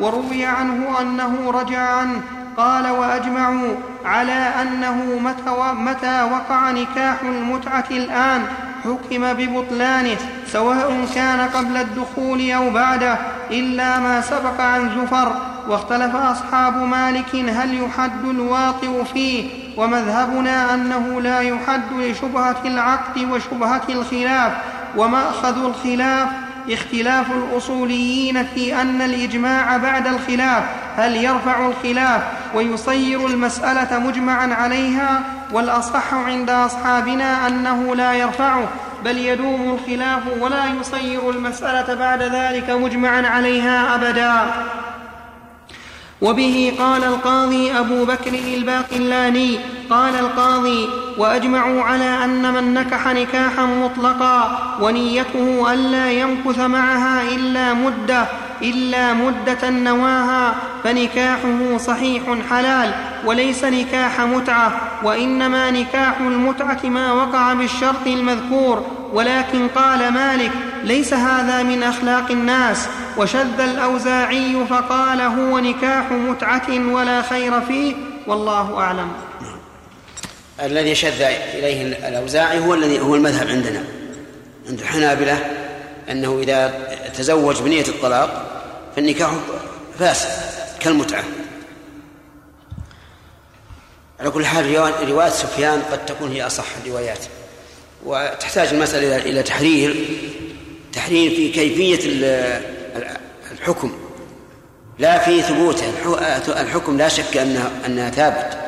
وروي عنه أنه رجع عنه قال وأجمعوا على أنه متى, متى وقع نكاح المتعة الآن؟ حكم ببطلانه سواء كان قبل الدخول أو بعده إلا ما سبق عن زفر واختلف أصحاب مالك هل يحد الواطئ فيه ومذهبنا أنه لا يحد لشبهة العقد وشبهة الخلاف ومأخذ الخلاف اختلاف الأصوليين في أن الإجماع بعد الخلاف هل يرفع الخلاف ويصير المسألة مجمعا عليها؟ والأصح عند أصحابنا أنه لا يرفعه بل يدوم الخلاف ولا يصير المسألة بعد ذلك مجمعا عليها أبدا. وبه قال القاضي أبو بكر الباقلاني قال القاضي وأجمعوا على أن من نكح نكاحا مطلقا ونيته ألا يمكث معها إلا مدة إلا مدة نواها فنكاحه صحيح حلال وليس نكاح متعة وإنما نكاح المتعة ما وقع بالشرط المذكور ولكن قال مالك ليس هذا من أخلاق الناس. وشذ الأوزاعي فقال هو نكاح متعة ولا خير فيه والله أعلم. الذي شذ إليه الأوزاعي هو الذي هو المذهب عندنا عند الحنابلة أنه إذا تزوج بنية الطلاق فالنكاح فاسد كالمتعة. على كل حال رواية سفيان قد تكون هي أصح الروايات. وتحتاج المسألة إلى تحرير تحرير في كيفية الحكم. لا في ثبوته الحكم لا شك أنها أنها ثابت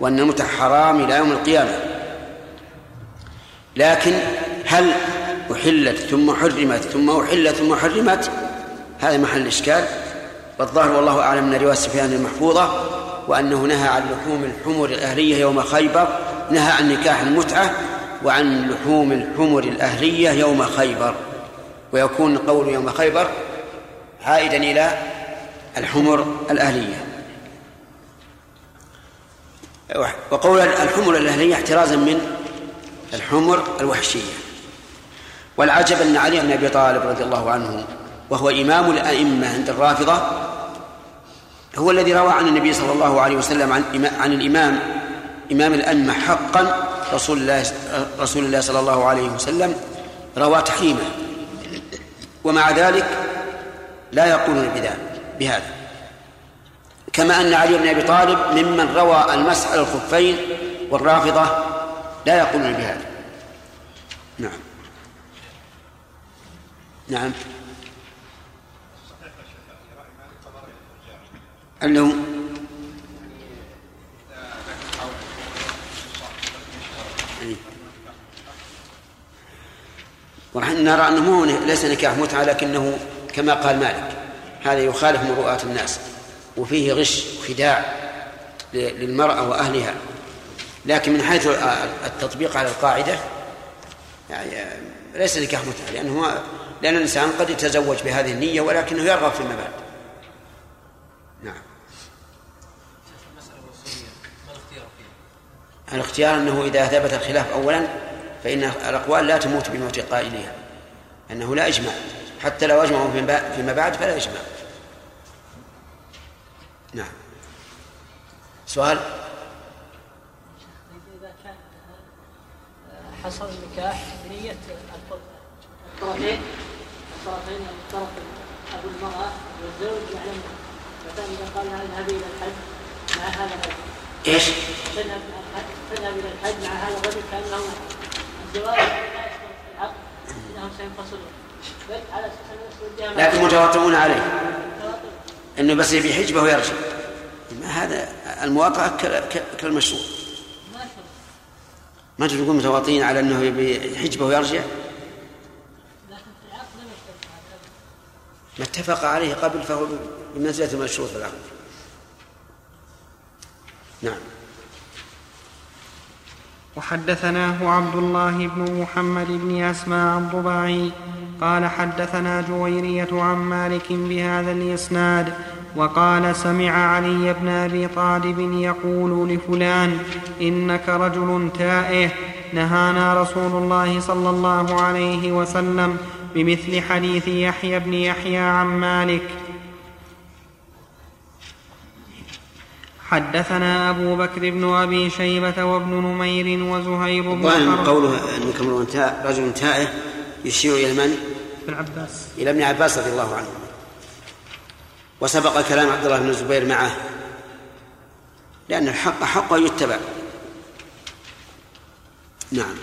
وأن المتعة حرام إلى يوم القيامة. لكن هل أحلت ثم حرمت ثم أحلت ثم حرمت. هذا محل الإشكال والظاهر والله أعلم أن رواية سفيان المحفوظة وأنه نهى عن لحوم الحمر الأهلية يوم خيبر نهى عن نكاح المتعة وعن لحوم الحمر الأهلية يوم خيبر. ويكون قول يوم خيبر عائدا إلى الحمر الأهلية. وقول الحمر الأهلية احترازا من الحمر الوحشية. والعجب أن علي بن أبي طالب رضي الله عنه وهو إمام الأئمة عند الرافضة هو الذي روى عن النبي صلى الله عليه وسلم عن عن الإمام إمام الأئمة حقا رسول الله رسول الله صلى الله عليه وسلم روى تحريمه. ومع ذلك لا يقولون بهذا. كما أن علي بن أبي طالب ممن روى المسح على الخفين والرافضة لا يقولون بهذا. نعم. نعم. أنه ونحن نرى أنه ليس نكاح متعة لكنه كما قال مالك هذا يخالف مروءات الناس وفيه غش وخداع للمرأة وأهلها. لكن من حيث التطبيق على القاعدة يعني ليس نكاح متعة لأنه لأن الإنسان قد يتزوج بهذه النية ولكنه يرغب فيما بعد نعم. الاختيار أنه إذا ثبت الخلاف أولا فإن الأقوال لا تموت بموت قائلها أنه لا إجماع. حتى لو أجمعوا فيما بعد فلا إجماع. نعم. سؤال؟ إذا كان حصل النكاح بنية الطرفين الطرفين الطرف أبو المرأة والزوج يعلم مثلا إذا قال لها اذهبي إلى الحج مع هذا الرجل. إيش؟ تذهب تذهب إلى الحج مع هذا الرجل كأنه الزواج العقد إنهم سينفصلون. لكن متواطئون عليه. إنه بس يبي حجبه ويرجع. ما هذا المواطأة كالمشروع. ما تقول متواطئين على إنه يبي حجبه ويرجع؟ ما اتفق عليه قبل فهو بمنزلة المشروط في العقد نعم. وحدثناه عبد الله بن محمد بن أسماء الضباعي قال حدثنا جويرية عن مالك بهذا الإسناد وقال سمع علي بن أبي طالب يقول لفلان إنك رجل تائه نهانا رسول الله صلى الله عليه وسلم بمثل حديث يحيى بن يحيى عن مالك. حدثنا أبو بكر بن أبي شيبة وابن نمير وزهير بن ظاهر قوله أنك امرؤ رجل تائه يشير إلى من؟ ابن عباس. إلى ابن عباس رضي الله عنه. وسبق كلام عبد الله بن الزبير معه. لأن الحق حق يتبع. نعم.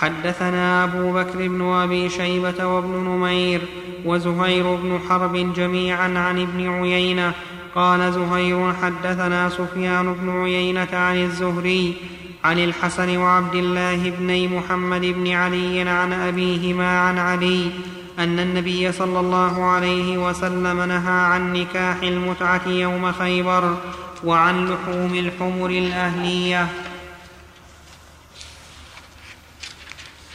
حدثنا أبو بكر بن أبي شيبة وابن نمير وزهير بن حرب جميعا عن ابن عيينة. قال زهير حدثنا سفيان بن عيينة عن الزهري عن الحسن وعبد الله بن محمد بن علي عن أبيهما عن علي أن النبي صلى الله عليه وسلم نهى عن نكاح المتعة يوم خيبر وعن لحوم الحمر الأهلية.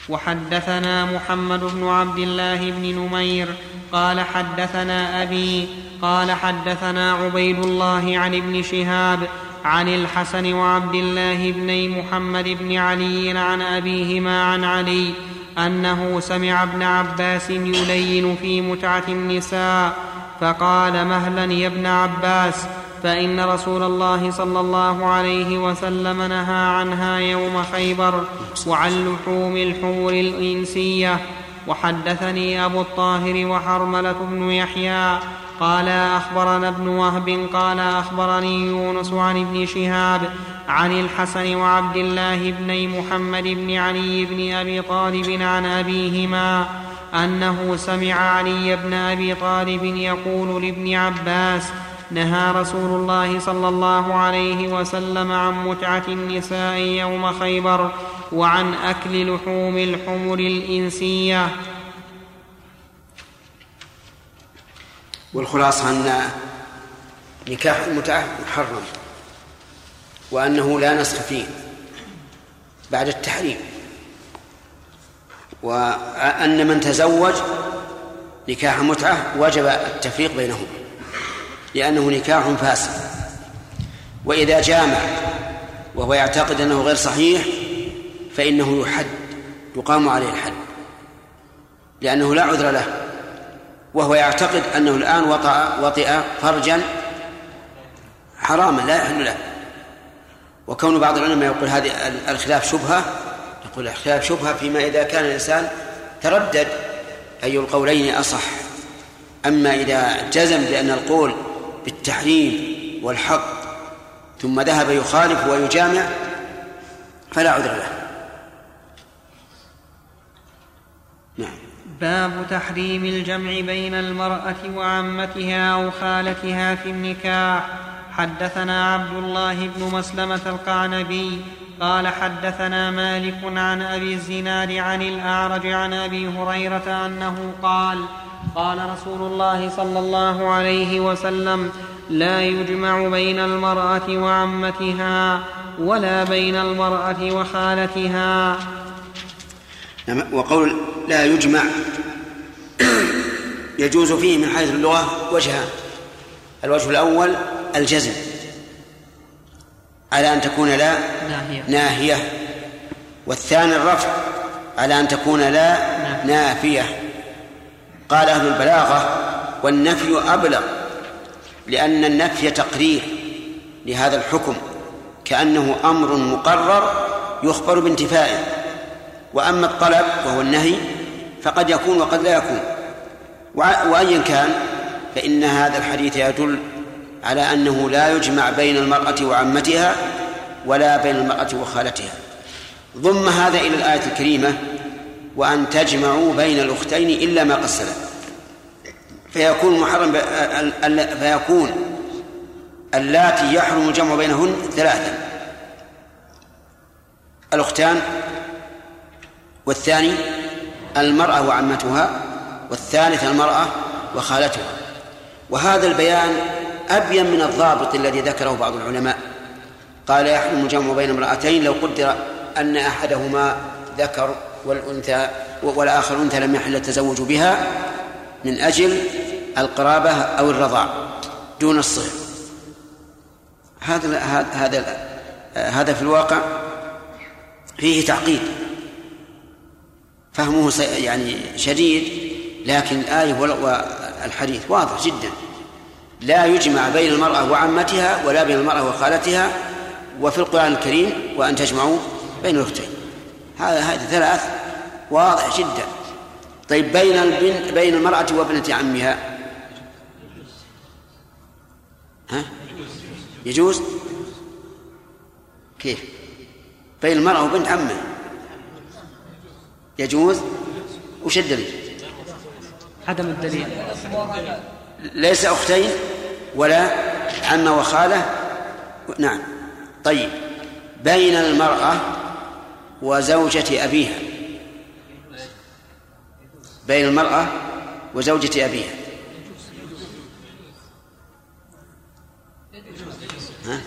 وحدثنا محمد بن عبد الله بن نمير قال حدثنا أبي قال حدثنا عبيد الله عن ابن شهاب عن الحسن وعبد الله بن محمد بن علي عن أبيهما عن علي أنه سمع ابن عباس يلين في متعة النساء فقال مهلا يا ابن عباس فإن رسول الله صلى الله عليه وسلم نهى عنها يوم خيبر وعن لحوم الحمر الإنسية. وحدثني أبو الطاهر وحرملة بن يحيى. قال أخبرنا ابن وهب قال أخبرني يونس عن ابن شهاب عن الحسن وعبد الله بن محمد بن علي بن أبي طالب عن أبيهما أنه سمع علي بن أبي طالب يقول لابن عباس نهى رسول الله صلى الله عليه وسلم عن متعة النساء يوم خيبر وعن أكل لحوم الحمر الإنسية. والخلاصة أن نكاح المتعة محرم وأنه لا نسخ فيه بعد التحريم وأن من تزوج نكاح متعة وجب التفريق بينهما. لأنه نكاح فاسد. وإذا جامع وهو يعتقد أنه غير صحيح فإنه يحد يقام عليه الحد. لأنه لا عذر له. وهو يعتقد أنه الآن وطأ وطئ فرجا حراما لا يحل له. وكون بعض العلماء يقول هذه الخلاف شبهة يقول الخلاف شبهة فيما إذا كان الإنسان تردد أي القولين أصح. أما إذا جزم بأن القول بالتحريم والحق ثم ذهب يخالف ويجامع فلا عذر له. نعم. باب تحريم الجمع بين المرأة وعمتها أو خالتها في النكاح. حدثنا عبد الله بن مسلمة القعنبي قال حدثنا مالك عن أبي الزناد عن الأعرج عن أبي هريرة أنه قال قال رسول الله صلى الله عليه وسلم لا يجمع بين المرأة وعمتها ولا بين المرأة وخالتها. نعم، وقول لا يجمع يجوز فيه من حيث اللغة وجهان. الوجه الأول الجزم على أن تكون لا ناهية, ناهية. والثاني الرفع على أن تكون لا نافية. قال أهل البلاغة والنفي أبلغ لأن النفي تقرير لهذا الحكم كأنه أمر مقرر يخبر بانتفائه وأما الطلب وهو النهي فقد يكون وقد لا يكون وأيا كان فإن هذا الحديث يدل على أنه لا يجمع بين المرأة وعمتها ولا بين المرأة وخالتها ضم هذا إلى الآية الكريمة وأن تجمعوا بين الأختين إلا ما سلف. فيكون محرم فيكون اللاتي يحرم الجمع بينهن ثلاثا الأختان والثاني المرأة وعمتها والثالث المرأة وخالتها. وهذا البيان أبين من الضابط الذي ذكره بعض العلماء. قال يحرم الجمع بين امرأتين لو قدر أن أحدهما ذكر والأنثى والآخر أنثى لم يحل التزوج بها من أجل القرابة أو الرضاع دون الصهر هذا هذا هذا في الواقع فيه تعقيد. فهمه يعني شديد لكن الآية والحديث واضح جدا. لا يجمع بين المرأة وعمتها ولا بين المرأة وخالتها وفي القرآن الكريم وأن تجمعوا بين الأختين. هذا هذه ثلاث واضح جدا. طيب بين البن بين المرأة وابنة عمها. ها؟ يجوز؟ كيف؟ بين المرأة وبنت عمه يجوز؟ وش الدليل؟ عدم الدليل. ليس أختين ولا عمة وخالة؟ نعم. طيب بين المرأة وزوجة أبيها. بين المرأة وزوجة أبيها. ها؟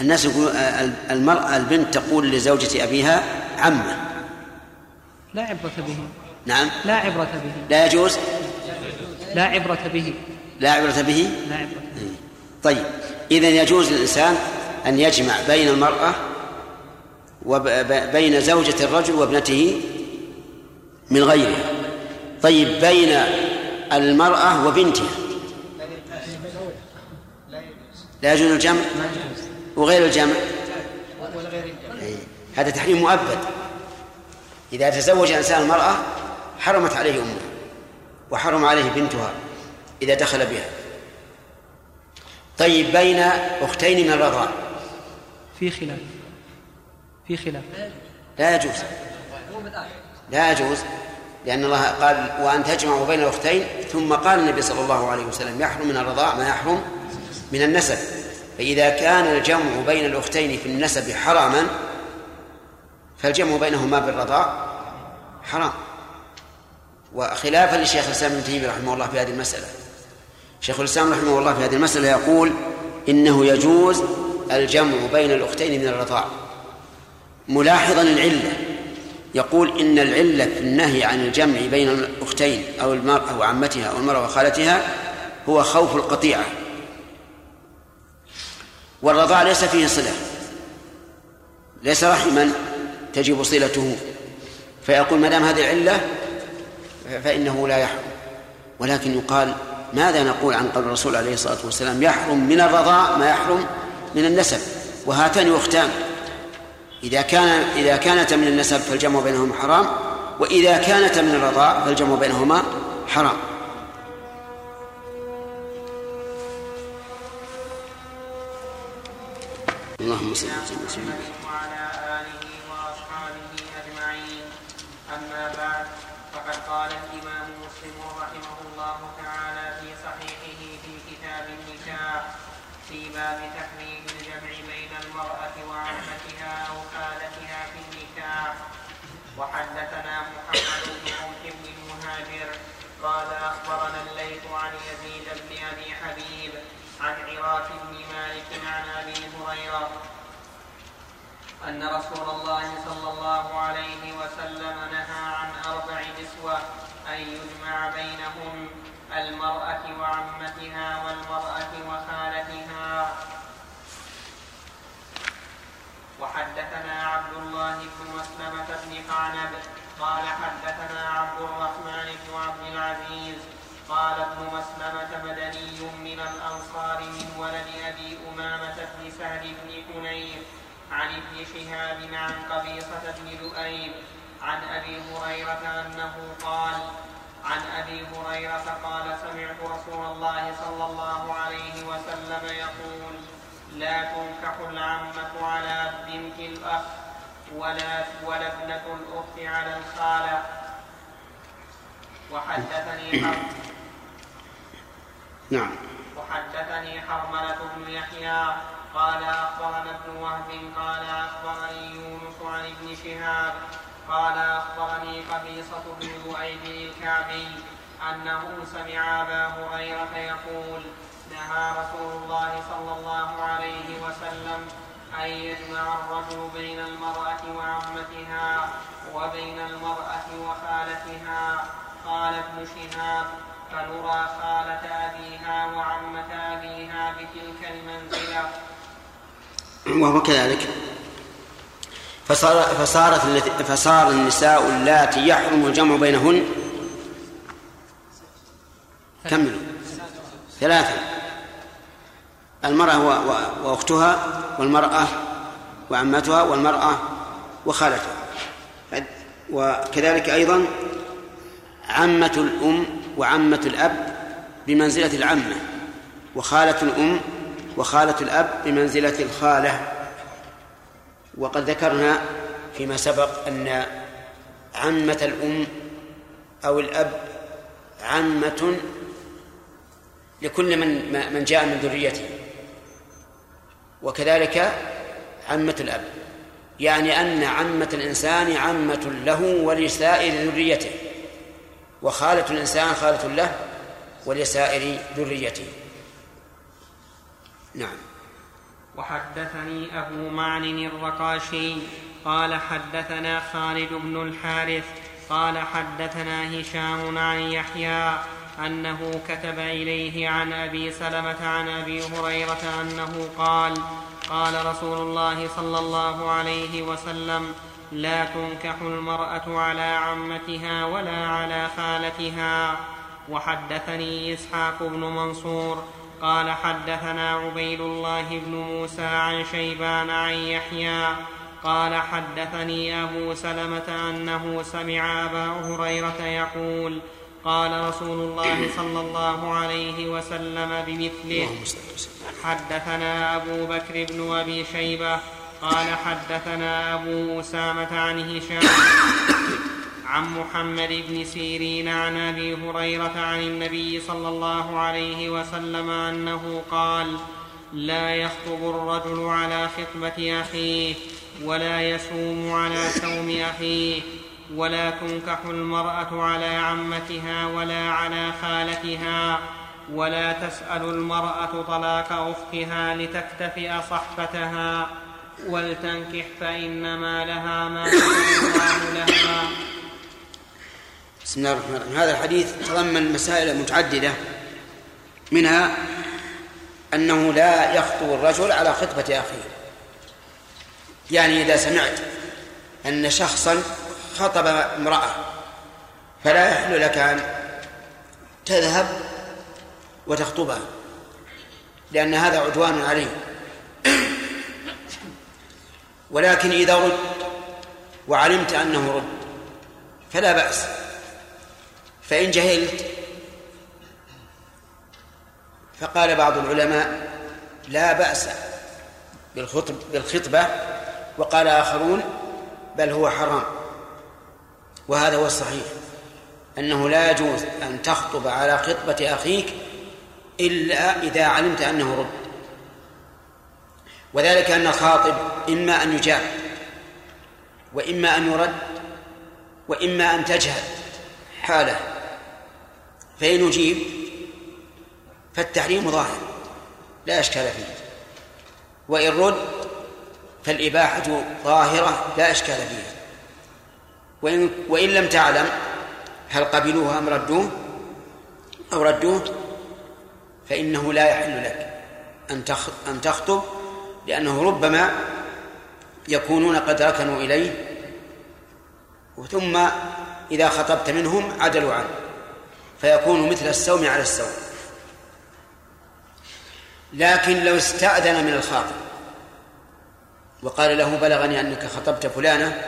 الناس يقول المرأة البنت تقول لزوجة أبيها عمة. لا عبرة به. نعم. لا عبرة به. لا يجوز؟ لا عبرة به. لا عبرة به؟ لا عبرة به. طيب. إذا يجوز للإنسان أن يجمع بين المرأة وبين زوجة الرجل وابنته من غيرها طيب بين المرأة وبنتها. لا يجوز الجمع؟ وغير الجمع؟ إيه. هذا تحريم مؤبد. إذا تزوج إنسان المرأة حرمت عليه أمه وحرم عليه بنتها إذا دخل بها. طيب بين أختين من الرضاع. في خلاف. في خلاف. لا يجوز. لا يجوز لأن الله قال وأن تجمعوا بين الأختين. ثم قال النبي صلى الله عليه وسلم يحرم من الرضاع ما يحرم من النسب. فإذا كان الجمع بين الأختين في النسب حراما فالجمع بينهما بالرضاع حرام. وخلافا لشيخ الإسلام ابن تيمية رحمه الله في هذه المسألة. شيخ الإسلام رحمه الله في هذه المسألة يقول إنه يجوز الجمع بين الأختين من الرضاع. ملاحظا العلة. يقول إن العلة في النهي عن الجمع بين الأختين أو المرأة وعمتها أو المرأة وخالتها هو خوف القطيعة. والرضاع ليس فيه صلة. ليس رحما تجب صلته. فيقول ما دام هذه العلة فإنه لا يحرم. ولكن يقال ماذا نقول عن قول الرسول عليه الصلاة والسلام يحرم من الرضاع ما يحرم من النسب. وهاتان أختان. إذا كان إذا كانتا من النسب فالجمع بينهما حرام وإذا كانتا من الرضاع فالجمع بينهما حرام. اللهم صل وسلم وعلى آله وأصحابه أجمعين. أما بعد فقد قال الإمام مسلم رحمه الله تعالى في صحيحه في كتاب النكاح في باب تحريم الجمع بين المرأة وعمتها أو خالتها في النكاح وحدثنا محمد بن عمرو بن المهاجر قال أخبرنا الليث عن يزيد بن أبي حبيب عن عراك بن مالك عن أبي هريرة أن رسول الله صلى الله عليه وسلم نهى عن أربع نسوة أن يجمع بينهم المرأة وعمتها والمرأة وخالتها وحدثنا عبد الله بن مسلمة بن قعنب قال حدثنا عبد الرحمن بن عبد العزيز قال ابن مسلمة مدني من الأنصار من ولد أبي أمامة بن سهل بن حنيف عن ابن عن قبيصة بن لؤيب عن أبي هريرة أنه قال عن أبي هريرة قال سمعت رسول الله صلى الله عليه وسلم يقول لا تنكح العمة على بنت الأخ ولا ولا ابنة الأخت على الخالة. وحدثني نعم. وحدثني حرملة بن يحيى قال أخبرنا ابن وهب قال أخبرني يونس عن ابن شهاب قال أخبرني قبيصة بن ذؤيب الكعبي أنه سمع أبا هريرة يقول نهى رسول الله صلى الله عليه وسلم أن يجمع الرجل بين المرأة وعمتها وبين المرأة وخالتها. قال ابن شهاب فنرى خالة أبيها وعمة أبيها بتلك المنزلة وهو كذلك. فصار فصارت فصار النساء اللاتي يحرم الجمع بينهن كملوا ثلاثا المرأة وأختها والمرأة وعمتها والمرأة وخالتها. وكذلك أيضا عمة الأم وعمة الأب بمنزلة العمة وخالة الأم وخالة الأب بمنزلة الخالة. وقد ذكرنا فيما سبق أن عمة الأم أو الأب عمة لكل من من جاء من ذريته. وكذلك عمة الأب. يعني أن عمة الإنسان عمة له ولسائر ذريته. وخالة الإنسان خالة له ولسائر ذريته. نعم. وحدثني أبو معن الرقاشي قال حدثنا خالد بن الحارث قال حدثنا هشام عن يحيى أنه كتب إليه عن أبي سلمة عن أبي هريرة أنه قال قال رسول الله صلى الله عليه وسلم لا تنكح المرأة على عمتها ولا على خالتها. وحدثني إسحاق بن منصور قال حدثنا عبيد الله بن موسى عن شيبان عن يحيى قال حدثني أبو سلمة أنه سمع أبا هريرة يقول قال رسول الله صلى الله عليه وسلم بمثله حدثنا أبو بكر بن أبي شيبة قال حدثنا أبو أسامة عن هشام عن محمد بن سيرين عن أبي هريرة عن النبي صلى الله عليه وسلم أنه قال لا يخطب الرجل على خطبة أخيه ولا يصوم على صوم أخيه ولا تنكح المرأة على عمتها ولا على خالتها ولا تسأل المرأة طلاق أختها لتكتفئ صحفتها ولتنكح فانما لها ما الله لها بسم الله الرحمن الرحيم. هذا الحديث تضمن مسائل متعددة. منها أنه لا يخطب الرجل على خطبة أخيه. يعني إذا سمعت أن شخصا خطب امرأة فلا يحل لك أن تذهب وتخطبها لأن هذا عدوان عليه ولكن إذا رد وعلمت أنه رد فلا بأس. فإن جهلت فقال بعض العلماء لا بأس بالخطب بالخطبة وقال آخرون بل هو حرام وهذا هو الصحيح أنه لا يجوز أن تخطب على خطبة أخيك إلا إذا علمت أنه رد وذلك أن الخاطب إما أن يجاب وإما أن يرد وإما أن تجهل حاله فإن أجيب فالتحريم ظاهر لا إشكال فيه. وإن رد فالإباحة ظاهرة لا إشكال فيها. وإن, وإن لم تعلم هل قبلوه أم ردوه أو ردوه فإنه لا يحل لك أن أن تخطب لأنه ربما يكونون قد ركنوا إليه ثم إذا خطبت منهم عدلوا عنه. فيكون مثل السوم على السوم. لكن لو استأذن من الخاطب وقال له بلغني أنك خطبت فلانة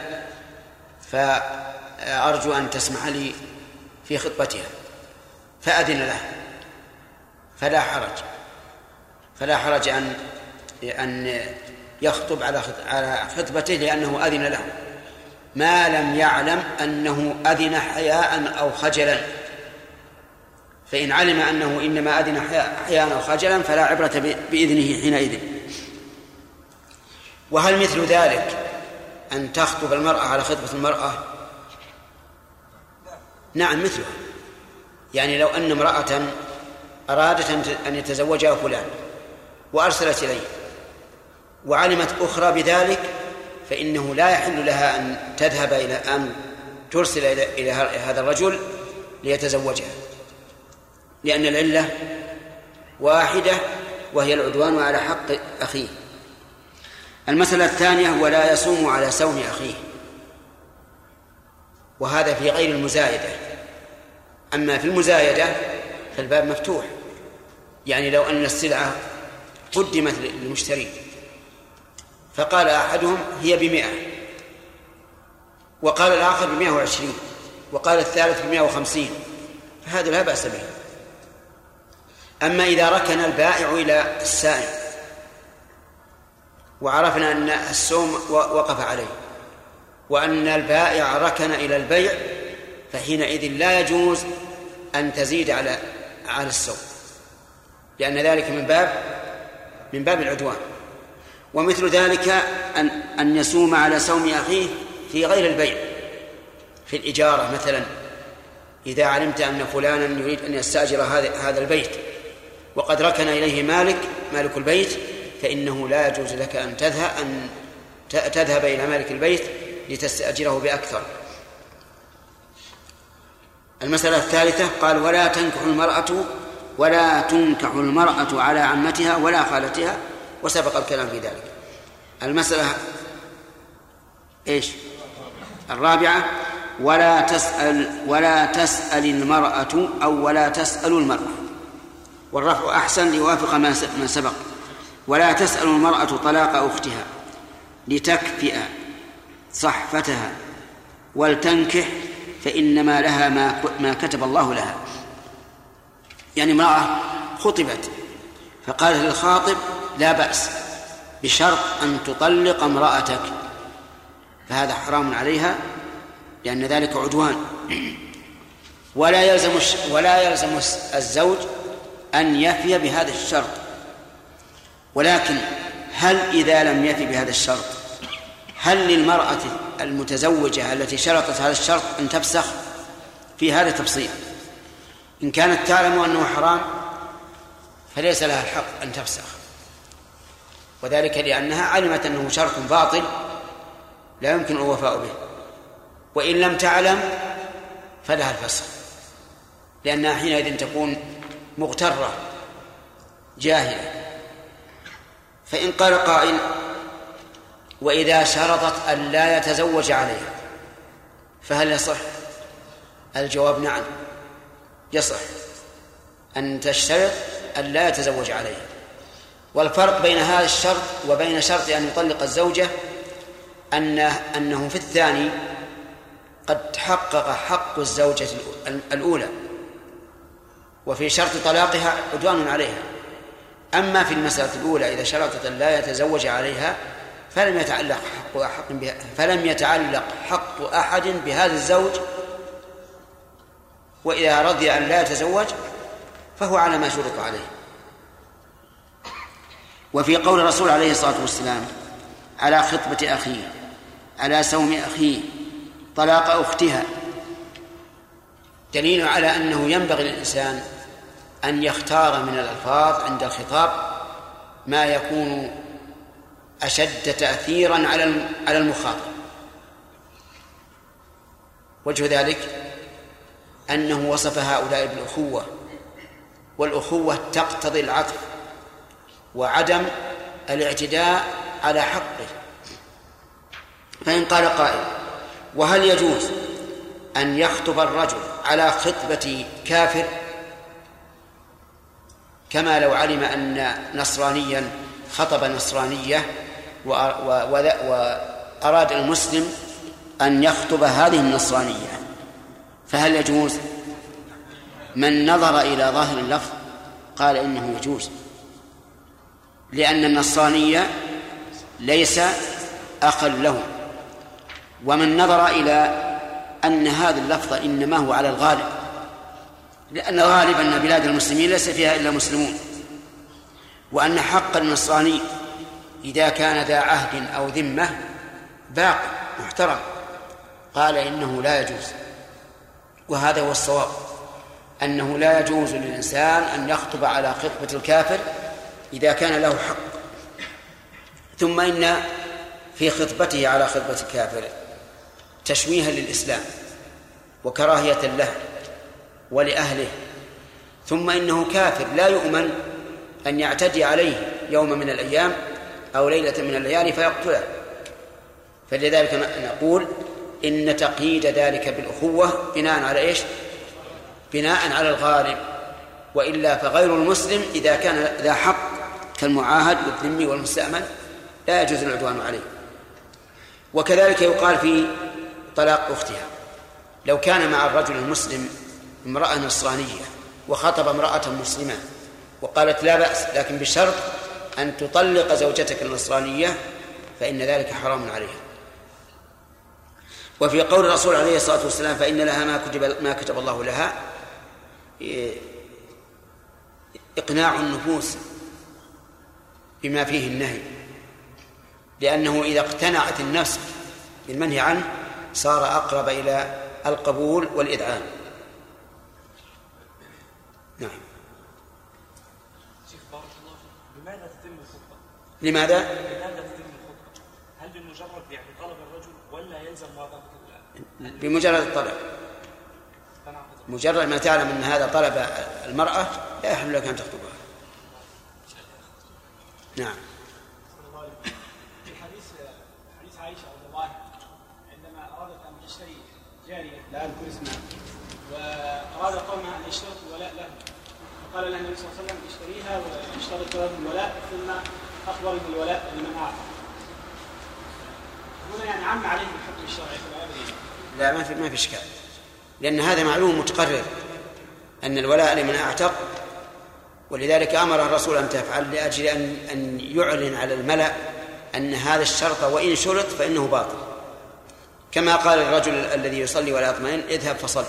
فأرجو أن تسمح لي في خطبتها. فأذن له. فلا حرج. فلا حرج أن أن يخطب على على خطبته لأنه أذن له. ما لم يعلم أنه أذن حياء أو خجلا. فإن علم أنه إنما أذن أو خجلا فلا عبرة بإذنه حينئذ. وهل مثل ذلك أن تخطب المرأة على خطبة المرأة؟ نعم مثلها. يعني لو أن امرأة أرادت أن يتزوجها فلان وأرسلت إليه وعلمت أخرى بذلك فإنه لا يحل لها أن تذهب إلى أن ترسل إلى هذا الرجل ليتزوجها. لأن العلة واحدة وهي العدوان على حق أخيه. المسألة الثانية ولا يصوم على سوم أخيه. وهذا في غير المزايدة. أما في المزايدة فالباب مفتوح. يعني لو أن السلعة قدمت للمشتري فقال أحدهم هي بمئة وقال الآخر بمئة وعشرين وقال الثالث بمئة وخمسين فهذا لا بأس به. أما إذا ركن البائع إلى السائل وعرفنا أن السوم وقف عليه وأن البائع ركن إلى البيع فحينئذ لا يجوز أن تزيد على على السوم لأن ذلك من باب من باب العدوان. ومثل ذلك أن أن يسوم على سوم أخيه في غير البيع في الإجارة مثلا إذا علمت أن فلانا يريد أن يستأجر هذا هذا البيت وقد ركن إليه مالك مالك البيت فإنه لا يجوز لك أن تذهب أن تذهب إلى مالك البيت لتستأجره بأكثر. المسألة الثالثة قال ولا تنكح المرأة ولا تنكح المرأة على عمتها ولا خالتها وسبق الكلام في ذلك. المسألة إيش؟ الرابعة ولا تسأل ولا تسأل المرأة أو ولا تسأل المرأة. والرفع أحسن ليوافق ما سبق. ولا تسأل المرأة طلاق أختها لتكفئ صحفتها ولتنكح فإنما لها ما ما كتب الله لها. يعني امرأة خطبت فقالت للخاطب لا بأس بشرط أن تطلق امرأتك. فهذا حرام عليها لأن ذلك عدوان. ولا يلزم ولا يلزم الزوج أن يفي بهذا الشرط. ولكن هل إذا لم يفي بهذا الشرط هل للمرأة المتزوجة التي شرطت هذا الشرط أن تفسخ؟ في هذا تفصيل. إن كانت تعلم أنه حرام فليس لها الحق أن تفسخ. وذلك لأنها علمت أنه شرط باطل لا يمكن الوفاء به. وإن لم تعلم فلها الفسخ. لأنها حينئذ تكون مغترة جاهلة. فإن قال قائل وإذا شرطت أن لا يتزوج عليها. فهل يصح؟ الجواب نعم. يصح أن تشترط أن لا يتزوج عليها. والفرق بين هذا الشرط وبين شرط أن يطلق الزوجة أن أنه في الثاني قد تحقق حق الزوجة الأولى. وفي شرط طلاقها عدوان عليها. أما في المسألة الأولى إذا شرطت أن لا يتزوج عليها فلم يتعلق حق أحد بها فلم يتعلق حق أحد بهذا الزوج. وإذا رضي أن لا يتزوج فهو على ما شرط عليه. وفي قول الرسول عليه الصلاة والسلام على خطبة أخيه على سوم أخيه طلاق أختها دليل على أنه ينبغي للإنسان أن يختار من الألفاظ عند الخطاب ما يكون أشد تأثيرا على على المخاطب. وجه ذلك أنه وصف هؤلاء بالأخوة والأخوة تقتضي العطف وعدم الاعتداء على حقه. فإن قال قائل وهل يجوز أن يخطب الرجل على خطبة كافر كما لو علم أن نصرانيا خطب نصرانية وأراد المسلم أن يخطب هذه النصرانية فهل يجوز؟ من نظر إلى ظاهر اللفظ قال إنه يجوز لأن النصرانية ليس أخا له ومن نظر إلى أن هذا اللفظ إنما هو على الغالب. لأن غالب أن بلاد المسلمين ليس فيها إلا مسلمون. وأن حق النصراني إذا كان ذا عهد أو ذمة باق محترم. قال إنه لا يجوز. وهذا هو الصواب. أنه لا يجوز للإنسان أن يخطب على خطبة الكافر إذا كان له حق. ثم إن في خطبته على خطبة الكافر تشويها للإسلام وكراهية له. ولأهله. ثم إنه كافر لا يؤمن أن يعتدي عليه يوم من الأيام أو ليلة من الليالي فيقتله. فلذلك نقول إن تقييد ذلك بالأخوة بناء على إيش؟ بناء على الغالب. وإلا فغير المسلم إذا كان ذا حق كالمعاهد والذمي والمستأمن لا يجوز العدوان عليه. وكذلك يقال في طلاق أختها. لو كان مع الرجل المسلم امرأة نصرانية وخطب امرأة مسلمة وقالت لا بأس لكن بشرط أن تطلق زوجتك النصرانية فإن ذلك حرام عليها. وفي قول الرسول عليه الصلاة والسلام فإن لها ما كتب ما كتب الله لها إقناع النفوس بما فيه النهي. لأنه إذا اقتنعت النفس بالمنهي عنه صار أقرب إلى القبول والإذعان نعم. لماذا تتم الخطبة؟ لماذا؟ لماذا تتم الخطبة؟ هل بمجرد يعني طلب الرجل ولا يلزم موافقة بمجرد الطلب. مجرد ما تعلم أن هذا طلب المرأة لا يحل لك أن تخطبها نعم. في حديث حديث فقال لها النبي صلى الله عليه وسلم اشتريها واشترط له الولاء ثم أخبر بالولاء لمن أعطى. هنا يعني عم عليه الحكم الشرعي لا ما في ما في إشكال. لأن هذا معلوم متقرر أن الولاء لمن أعتق ولذلك أمر الرسول أن تفعل لأجل ان أن يعلن على الملأ أن هذا الشرط وإن شرط فإنه باطل. كما قال الرجل الذي يصلي ولا يطمئن اذهب فصل.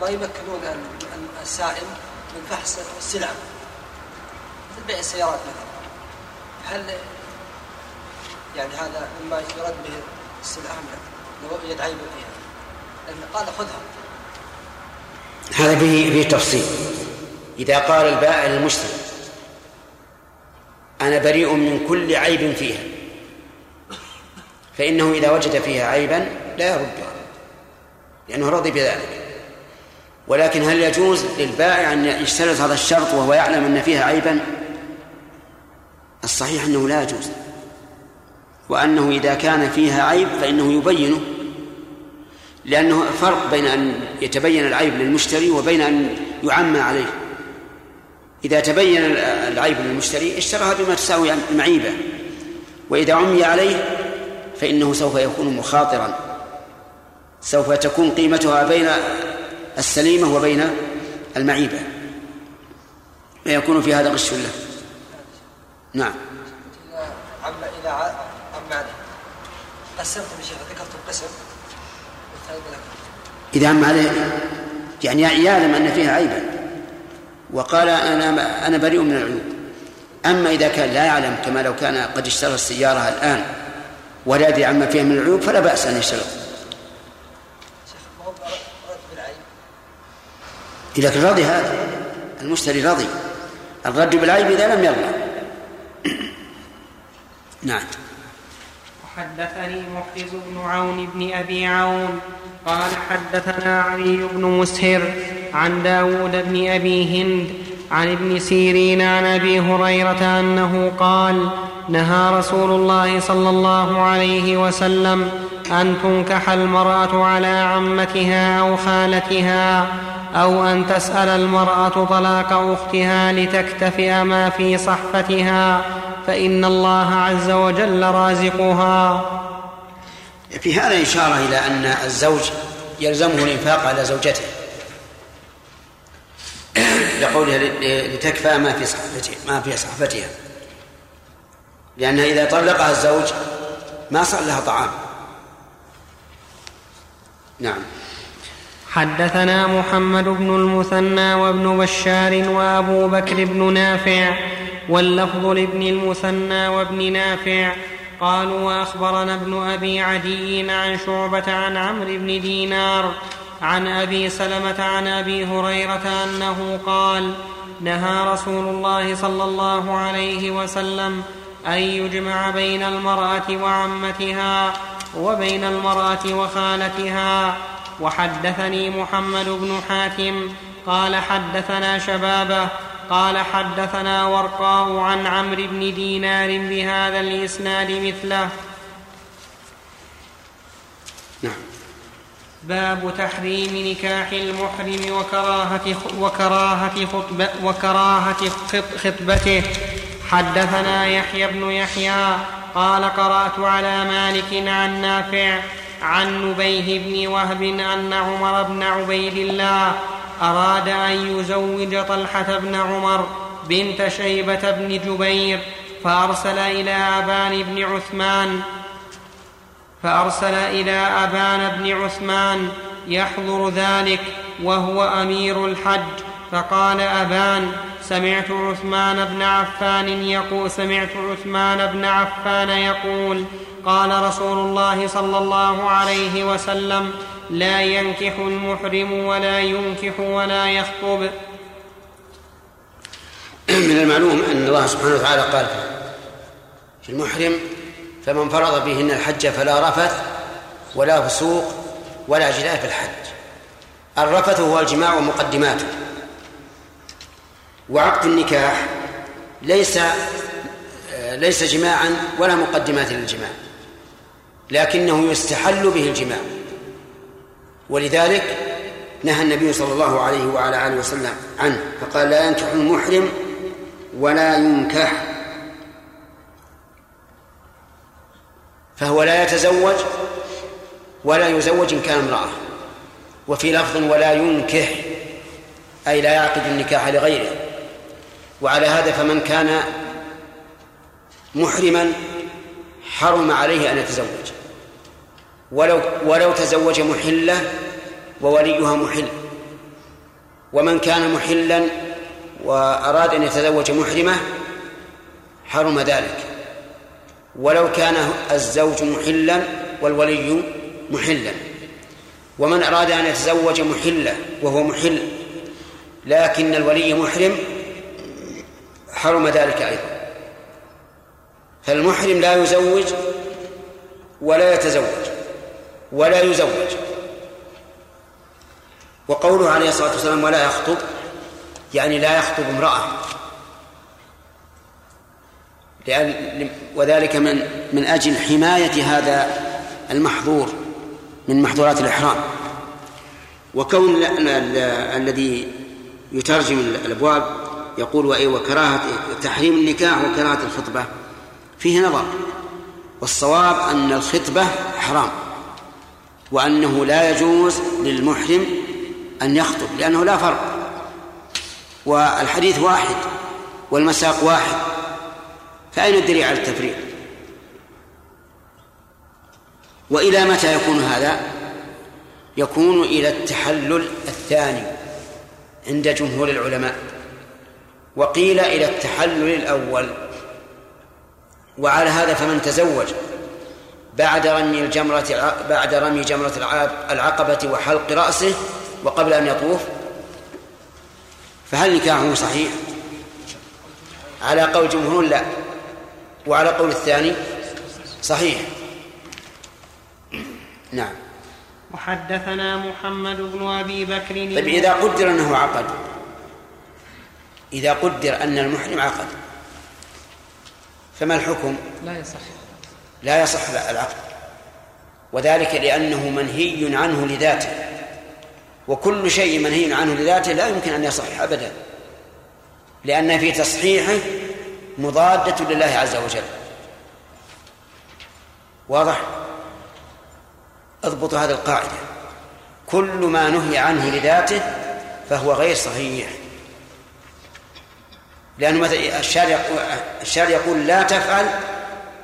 ما يمكنون السائل من فحص السلع مثل بيع السيارات مثلا. هل يعني هذا مما يرد به السلعة؟ لو وجد عيب فيها لأن قال خذها. هذا به به تفصيل. إذا قال البائع للمشتري أنا بريء من كل عيب فيها. فإنه إذا وجد فيها عيبا لا يردها لأنه رضي بذلك. ولكن هل يجوز للبائع أن يشترط هذا الشرط وهو يعلم أن فيها عيبا؟ الصحيح أنه لا يجوز. وأنه إذا كان فيها عيب فإنه يبينه لأنه فرق بين أن يتبين العيب للمشتري وبين أن يعمى عليه. إذا تبين العيب للمشتري اشتراها بما تساوي المعيبة وإذا عمي عليه فإنه سوف يكون مخاطرا. سوف تكون قيمتها بين السليمة وبين المعيبة. فيكون في هذا غش له نعم. عم إذا عم عليه. قسمت بشيء ذكرت القسم. إذا عم عليه يعني يعلم أن فيها عيبا. وقال أنا أنا بريء من العيوب. أما إذا كان لا يعلم كما لو كان قد اشترى السيارة الآن ولا يدري عما فيها من العيوب فلا بأس أن يشترط لكن رضي هذا. المشتري رضي الرد بالعيب إذا لم يرضى نعم. وحدثني محرز بن عون بن أبي عون. قال حدثنا علي بن مسهر عن داود بن أبي هند عن ابن سيرين عن أبي هريرة أنه قال نهى رسول الله صلى الله عليه وسلم أن تنكح المرأة على عمتها أو خالتها. أو أن تسأل المرأة طلاق أختها لتكتفئ ما في صحفتها فإن الله عز وجل رازقها. في هذا إشارة إلى أن الزوج يلزمه الإنفاق على زوجته. لقولها لتكفى ما في صحفتها ما في صحفتها. لأنها إذا طلقها الزوج ما صار لها طعام. نعم. حدثنا محمد بن المثنى وابن بشار وابو بكر بن نافع واللفظ لابن المثنى وابن نافع قالوا واخبرنا ابن أبي عدي عن شعبة عن عمرو بن دينار عن أبي سلمة عن أبي هريرة أنه قال نهى رسول الله صلى الله عليه وسلم أن يجمع بين المرأة وعمتها وبين المرأة وخالتها وحدثني محمد بن حاتم قال حدثنا شبابه قال حدثنا ورقاء عن عمرو بن دينار بهذا الإسناد مثله. نعم. باب تحريم نكاح المحرم وكراهة وكراهة خطبة وكراهة خط- خطبته. حدثنا يحيى بن يحيى قال قرأت على مالك عن نافع عن نبيه بن وهب أن عمر بن عبيد الله أراد أن يزوج طلحة بن عمر بنت شيبة بن جبير فأرسل إلى أبان بن عثمان فأرسل إلى أبان بن عثمان يحضر ذلك وهو أمير الحج فقال أبان سمعت عثمان بن عفان يقول سمعت عثمان بن عفان يقول قال رسول الله صلى الله عليه وسلم لا ينكح المحرم ولا ينكح ولا يخطب. من المعلوم أن الله سبحانه وتعالى قال في المحرم فمن فرض بهن الحج فلا رفث ولا فسوق ولا جدال في الحج. الرفث هو الجماع ومقدماته وعقد النكاح ليس ليس جماعا ولا مقدمات للجماع. لكنه يستحل به الجماع. ولذلك نهى النبي صلى الله عليه وعلى آله وسلم عنه فقال لا ينكح المحرم ولا ينكح. فهو لا يتزوج ولا يزوج إن كان امرأة. وفي لفظ ولا ينكح أي لا يعقد النكاح لغيره. وعلى هذا فمن كان محرما حرم عليه أن يتزوج. ولو ولو تزوج محلة ووليها محل. ومن كان محلا وأراد أن يتزوج محرمة حرم ذلك. ولو كان الزوج محلا والولي محلا. ومن أراد أن يتزوج محلة وهو محل لكن الولي محرم حرم ذلك أيضا. فالمحرم لا يزوج ولا يتزوج. ولا يزوج. وقوله عليه الصلاة والسلام ولا يخطب يعني لا يخطب امرأة. لأن وذلك من من أجل حماية هذا المحظور من محظورات الإحرام. وكون ال- ال- ال- الذي يترجم الأبواب يقول وإيه وكراهة تحريم النكاح وكراهة الخطبة. فيه نظر. والصواب أن الخطبة حرام وأنه لا يجوز للمحرم أن يخطب لأنه لا فرق. والحديث واحد والمساق واحد فأين الدليل على التفريق؟ وإلى متى يكون هذا؟ يكون إلى التحلل الثاني عند جمهور العلماء. وقيل إلى التحلل الأول وعلى هذا فمن تزوج. بعد رمي الجمرة بعد رمي جمرة الع- العقبة وحلق رأسه وقبل أن يطوف. فهل نكاحه صحيح؟ على قول جمهور لا. وعلى قول الثاني صحيح. نعم. وحدثنا محمد بن أبي بكر طيب إذا قدر أنه عقد. إذا قدر أن المحرم عقد. فما الحكم؟ لا يصح. لا يصح العقد. وذلك لأنه منهي عنه لذاته. وكل شيء منهي عنه لذاته لا يمكن أن يصح أبدا. لأن في تصحيحه مضادة لله عز وجل. واضح؟ اضبطوا هذه القاعدة. كل ما نهي عنه لذاته فهو غير صحيح. لأنه مثلا الشارع الشارع يقول لا تفعل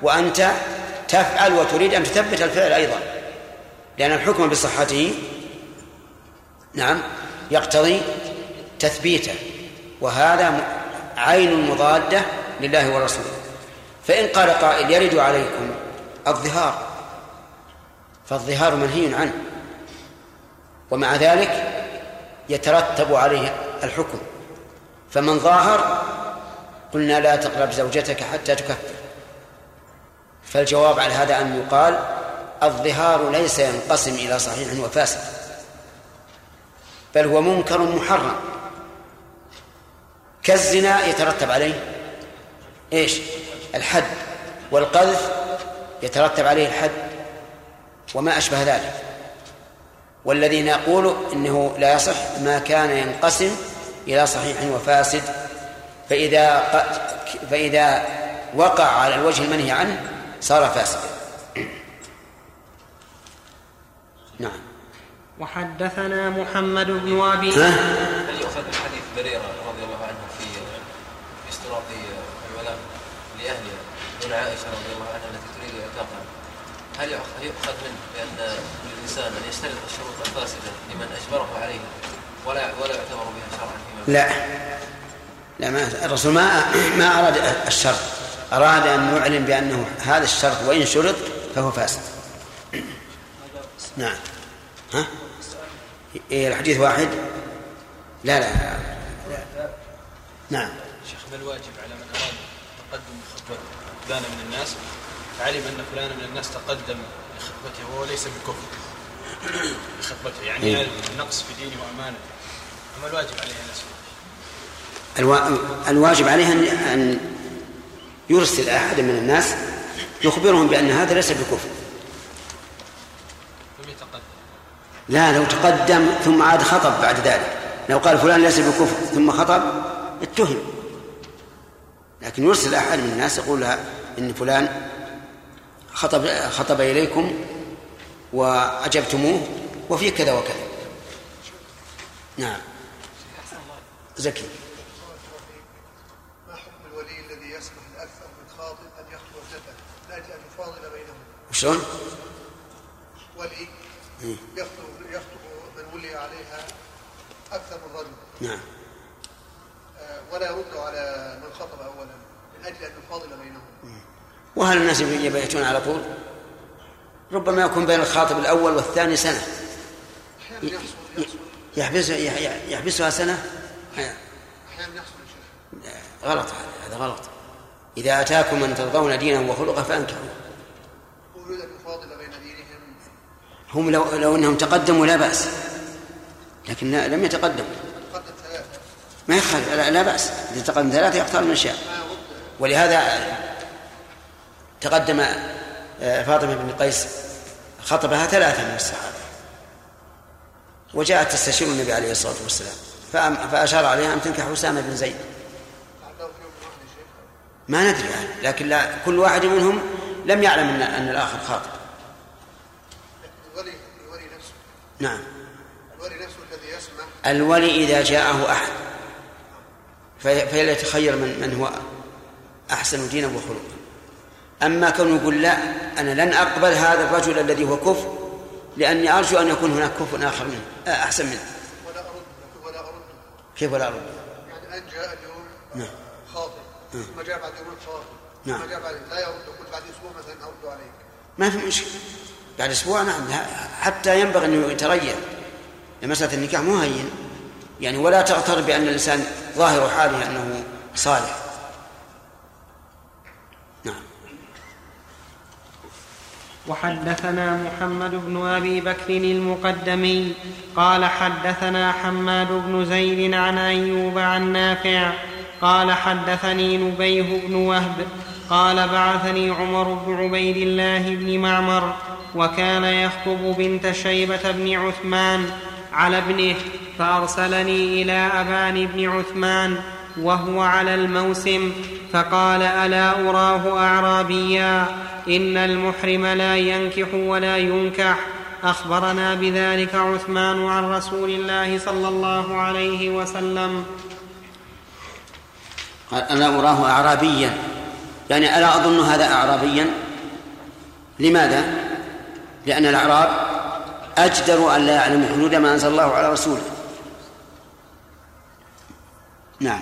وأنت تفعل وتريد أن تثبت الفعل أيضا لأن الحكم بصحته نعم يقتضي تثبيته وهذا عين مضادة لله ورسوله. فإن قال قائل يرد عليكم الظهار فالظهار منهي عنه ومع ذلك يترتب عليه الحكم. فمن ظاهر قلنا لا تقرب زوجتك حتى تكفر. فالجواب على هذا أن يقال الظهار ليس ينقسم إلى صحيح وفاسد بل هو منكر محرم. كالزنا يترتب عليه إيش؟ الحد والقذف يترتب عليه الحد وما أشبه ذلك. والذي نقول إنه لا يصح ما كان ينقسم إلى صحيح وفاسد فإذا فإذا وقع على الوجه المنهي عنه صار فاسدا نعم. وحدثنا محمد بن ابي ها؟ هل يؤخذ من حديث بريرة رضي الله عنه في في اشتراط الولاء لأهلها دون عائشة رضي الله عنها التي تريد إعتاقها هل يؤخ- يؤخذ منه بأن للإنسان أن يشترط الشروط الفاسدة لمن أجبره عليها ولا ولا يعتبر بها شرعا فيما لا. لا ما الرسول ما ما أراد الشرط. أراد أن يعلن بأنه هذا الشرط وإن شرط فهو فاسد. نعم. ها؟ إيه الحديث واحد؟ لا لا, لا. نعم. شيخ ما الواجب على من أراد تقدم خطبه فلان من الناس؟ علم أن فلان من الناس تقدم لخطبته وهو ليس بكفر لخطبته يعني إيه. نقص في دينه وأمانته. فما الواجب عليه الوا... الواجب عليه أن يرسل أحد من الناس يخبرهم بأن هذا ليس بكفر. لا لو تقدم ثم عاد خطب بعد ذلك. لو قال فلان ليس بكفر ثم خطب اتهم. لكن يرسل أحد من الناس يقول لها إن فلان خطب خطب إليكم وأجبتموه وفي كذا وكذا. نعم. زكي ما حكم الولي الذي يسمح لاكثر من خاطب ان يخطب ابنته من أجل ان يفاضل بينهم شلون؟ ولي يخطب يخطب من ولي عليها أكثر من رجل. نعم. آه، ولا يرد على من خطب اولا من أجل أن يفاضل بينهم. وهل الناس يبيتون على طول؟ ربما يكون بين الخاطب الأول والثاني سنة. أحيانا يحصل يحصل. يحبس يحبسها سنة؟ أحيانا يحصل غلط هذا هذا غلط. إذا أتاكم من ترضون دينه وخلقه فانكحوا هو يريد ان يفاضل بين دينهم هم لو لو إنهم تقدموا لا بأس. لكن لم يتقدموا. ما يخالف. لا, لا بأس. إذا تقدم ثلاثة يختار من شاء ولهذا تقدم آه، فاطمة بن قيس خطبها ثلاثة من الصحابة. وجاءت تستشير النبي عليه الصلاة والسلام. فأشار عليها أن تنكح أسامة بن زيد. ما ندري يعني لكن لا كل واحد منهم لم يعلم ان أن الآخر خاطب الولي الولي نفسه نعم. الولي نفسه الذي يسمح. الولي إذا جاءه أحد. في- فليتخير من من هو أحسن دينا وخلقا. أما كونه يقول لا أنا لن أقبل هذا الرجل الذي هو كفر لأني أرجو أن يكون هناك كفر آخر منه آه، أحسن منه. ولا أرد ولا أرد. كيف ولا أرد؟ يعني الان جاء اليوم نعم. خاطب ثم جاء بعد يومين خاطب نعم. ثم جاء بعد لا يرد يقول بعد أسبوع مثلا أرد عليك. ما في مشكلة. بعد أسبوع نعم حتى ينبغي انه يتريث مسألة النكاح مو هين. يعني ولا تغتر بأن الإنسان ظاهر حاله أنه صالح. نعم. وحدثنا محمد بن أبي بكر المقدمي قال حدثنا حماد بن زيد عن أيوب عن نافع قال حدثني نبيه بن وهب قال بعثني عمر بن عبيد الله بن معمر وكان يخطب بنت شيبة بن عثمان على ابنه فأرسلني إلى أبان بن عثمان وهو على الموسم فقال ألا أراه أعرابيا إن المحرم لا ينكح ولا ينكح. أخبرنا بذلك عثمان عن رسول الله صلى الله عليه وسلم. قال ألا أراه أعرابيا. يعني ألا أظن هذا أعرابيا؟ لماذا؟ لأن الأعراب أجدر أن لا يعلموا حدود ما أنزل الله على رسوله. نعم.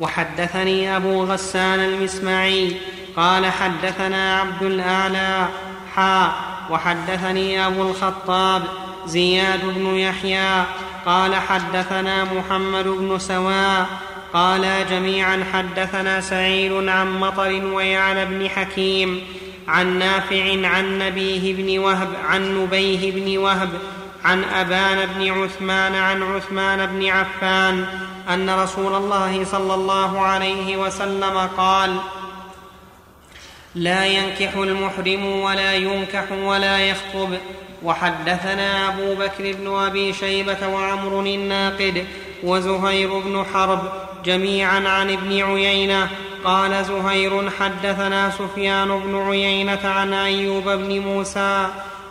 وحدثني أبو غسان المسمعي قال حدثنا عبد الأعلى حا وحدثني أبو الخطاب زياد بن يحيى قال حدثنا محمد بن سواء قالا جميعا حدثنا سعيد عن مطر ويعلى بن حكيم عن نافع عن نبيه بن وهب عن نبيه بن وهب عن أبان بن عثمان عن عثمان بن عفان أن رسول الله صلى الله عليه وسلم قال لا ينكح المحرم ولا ينكح ولا يخطب. وحدثنا أبو بكر بن أبي شيبة وعمر الناقد وزهير بن حرب جميعا عن ابن عيينة. قال زهير حدثنا سفيان بن عيينة عن أيوب بن موسى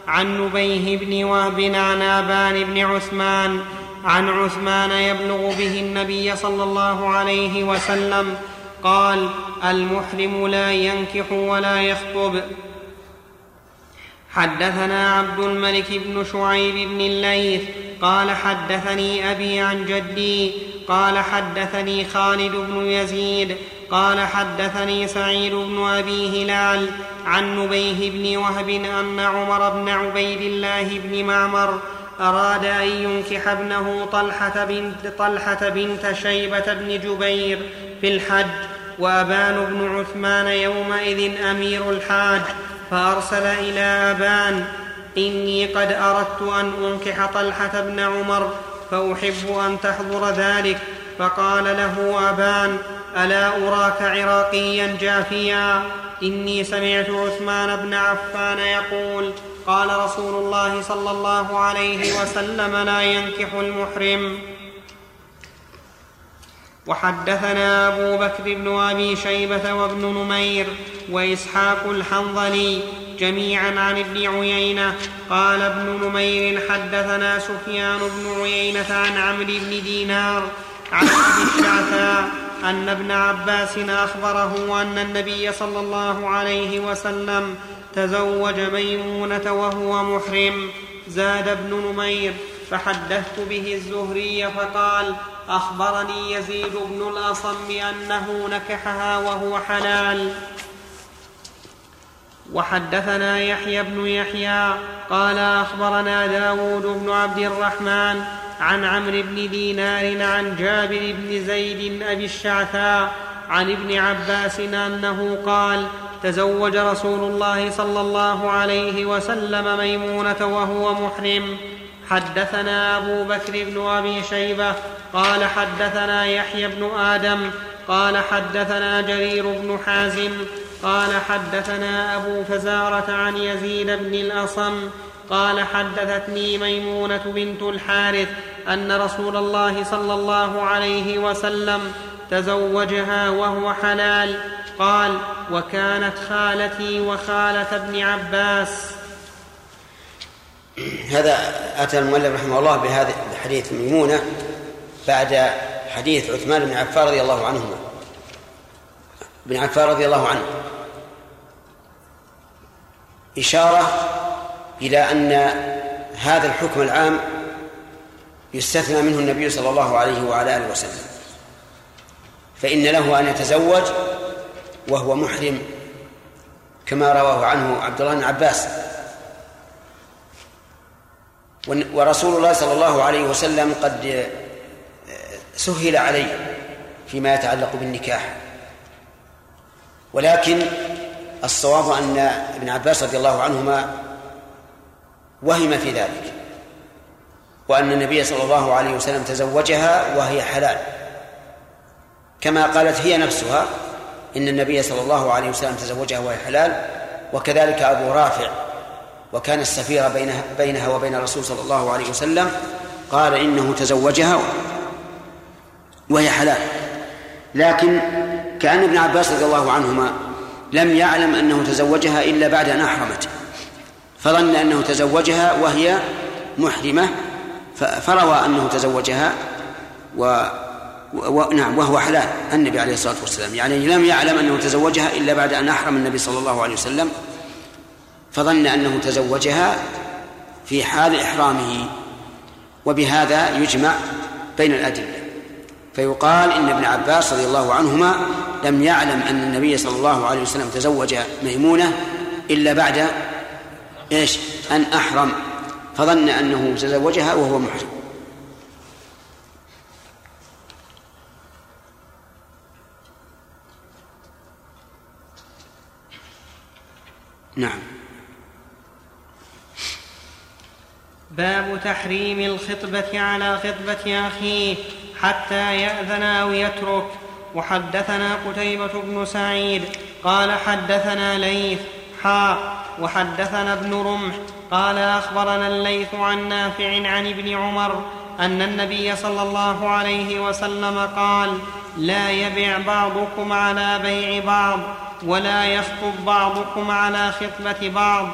عن نبيه بن وهب عن آبان بن عثمان عن عثمان يبلغ به النبي صلى الله عليه وسلم قال المحرم لا ينكح ولا يخطب. حدثنا عبد الملك بن شعيب بن الليث قال حدثني أبي عن جدي قال حدثني خالد بن يزيد قال حدثني سعيد بن أبي هلال عن نبيه بن وهب أن عمر بن عبيد الله بن معمر أراد أن ينكح ابنه طلحة بنت, طلحة بنت شيبة بن جبير في الحج وأبان بن عثمان يومئذ أمير الحاج فأرسل إلى أبان إني قد أردت أن أنكح طلحة بن عمر فأحب أن تحضر ذلك. فقال له أبان ألا أراك عراقيا جافيا؟ إني سمعت عثمان بن عفان يقول قال رسول الله صلى الله عليه وسلم لا ينكح المحرم. وحدثنا أبو بكر بن أبي شيبة وابن نمير وإسحاق الحنظلي جميعا عن ابن عيينة. قال ابن نمير حدثنا سفيان بن عيينة عن عمرو بن دينار عن أبي الشعثاء أن ابن عباس أخبره أن النبي صلى الله عليه وسلم تزوج ميمونة وهو محرم. زاد ابن نمير فحدثت به الزهري فقال أخبرني يزيد بن الأصم أنه نكحها وهو حلال. وحدثنا يحيى بن يحيى قال أخبرنا داود بن عبد الرحمن عن عمرو بن دينار عن جابر بن زيد أبي الشعثاء عن ابن عباس أنه قال تزوج رسول الله صلى الله عليه وسلم ميمونة وهو محرم. حدثنا أبو بكر بن أبي شيبة قال حدثنا يحيى بن آدم قال حدثنا جرير بن حازم قال حدثنا أبو فزارة عن يزيد بن الأصم قال حدثتني ميمونة بنت الحارث أن رسول الله صلى الله عليه وسلم تزوجها وهو حلال قال وكانت خالتي وخالة ابن عباس. هذا أتى المؤلف رحمه الله بهذا حديث ميمونة بعد حديث عثمان بن عفان رضي الله عنهما. بن عفان رضي الله عنه. إشارة إلى أن هذا الحكم العام يستثنى منه النبي صلى الله عليه وعلى آله وسلم. فإن له أن يتزوج وهو محرم كما رواه عنه عبد الله بن عباس. ورسول الله صلى الله عليه وسلم قد سهل عليه فيما يتعلق بالنكاح. ولكن الصواب أن ابن عباس رضي الله عنهما وهم في ذلك وأن النبي صلى الله عليه وسلم تزوجها وهي حلال. كما قالت هي نفسها إن النبي صلى الله عليه وسلم تزوجها وهي حلال وكذلك أبو رافع وكان السفير بينها, بينها وبين الرسول صلى الله عليه وسلم قال إنه تزوجها وهي حلال. لكن كأن ابن عباس رضي الله عنهما لم يعلم أنه تزوجها إلا بعد أن أحرمت. فظن أنه تزوجها وهي محرمة فروى أنه تزوجها و و... نعم وهو حلال النبي عليه الصلاة والسلام. يعني لم يعلم أنه تزوجها إلا بعد أن أحرم النبي صلى الله عليه وسلم فظن أنه تزوجها في حال إحرامه. وبهذا يجمع بين الأدلة. فيقال إن ابن عباس رضي الله عنهما لم يعلم أن النبي صلى الله عليه وسلم تزوج ميمونة إلا بعد إيش؟ أن أحرم. فظن أنه تزوجها وهو محرم. نعم. باب تحريم الخطبة على خطبة أخيه حتى يأذن أو يترك. وحدثنا قتيبة بن سعيد قال حدثنا ليث حاء وحدثنا ابن رمح قال أخبرنا الليث عن نافع عن ابن عمر أن النبي صلى الله عليه وسلم قال لا يبع بعضكم على بيع بعض ولا يخطب بعضكم على خطبة بعض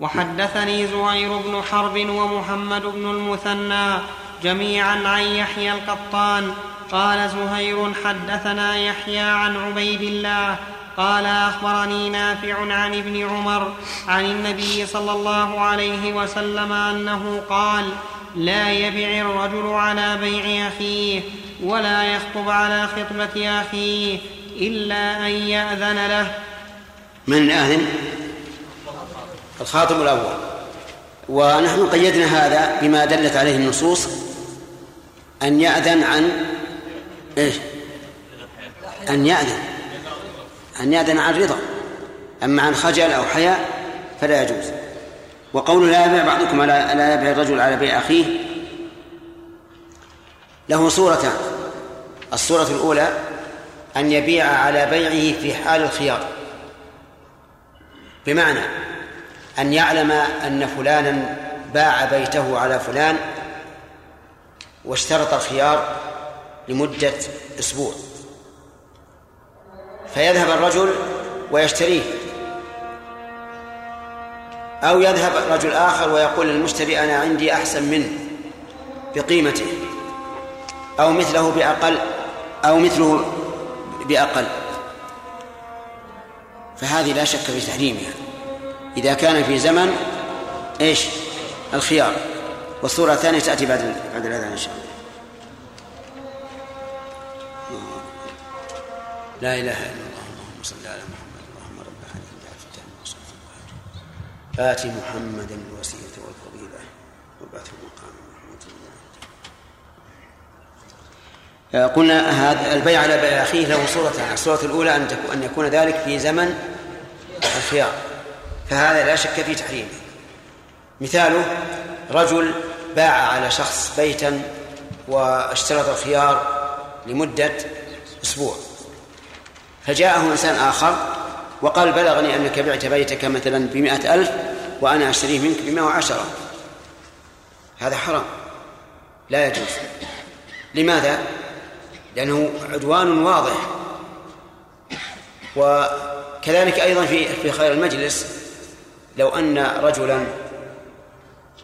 وحدثني زهير بن حرب ومحمد بن المثنى جميعا عن يحيى القطان. قال زهير حدثنا يحيى عن عبيد الله. قال أخبرني نافع عن ابن عمر عن النبي صلى الله عليه وسلم أنه قال لا يبع الرجل على بيع أخيه ولا يخطب على خطبة أخيه إلا أن يأذن له. من آذن الخاطب الأول. ونحن قيدنا هذا بما دلت عليه النصوص أن يأذن عن إيش؟ أن يأذن. أن يأذن عن رضا. أما عن خجل أو حياء فلا يجوز. وقول لا يبيع بعضكم على لا يبيع الرجل على بيع أخيه له صورتان. الصورة الأولى أن يبيع على بيعه في حال الخيار. بمعنى أن يعلم أن فلانا باع بيته على فلان واشترط الخيار لمدة أسبوع. فيذهب الرجل ويشتريه. أو يذهب رجل آخر ويقول للمشتري أنا عندي أحسن منه بقيمته. أو مثله بأقل أو مثله بأقل. فهذه لا شك في تحريمها. إذا كان في زمن إيش؟ الخيار. والصورة الثانية تأتي بعد بعد الأذان إن شاء الله. لا إله إلا الله اللهم صل على محمد اللهم رب هذه الدعوة التامة آت محمدا الوسيلة والفضيلة وابعثه مقام محمود قلنا هذا البيع على بيع أخيه له صورتان. الصورة الأولى أن أن يكون ذلك في زمن الخيار. فهذا لا شك في تحريمه مثاله رجل باع على شخص بيتا واشترط الخيار لمدة أسبوع. فجاءه إنسان آخر وقال بلغني أنك بعت بيتك مثلا بمائة ألف وأنا أشتريه منك بمائة وعشرة. هذا حرام. لا يجوز. لماذا؟ لأنه عدوان واضح. وكذلك أيضا في في خير المجلس لو أن رجلا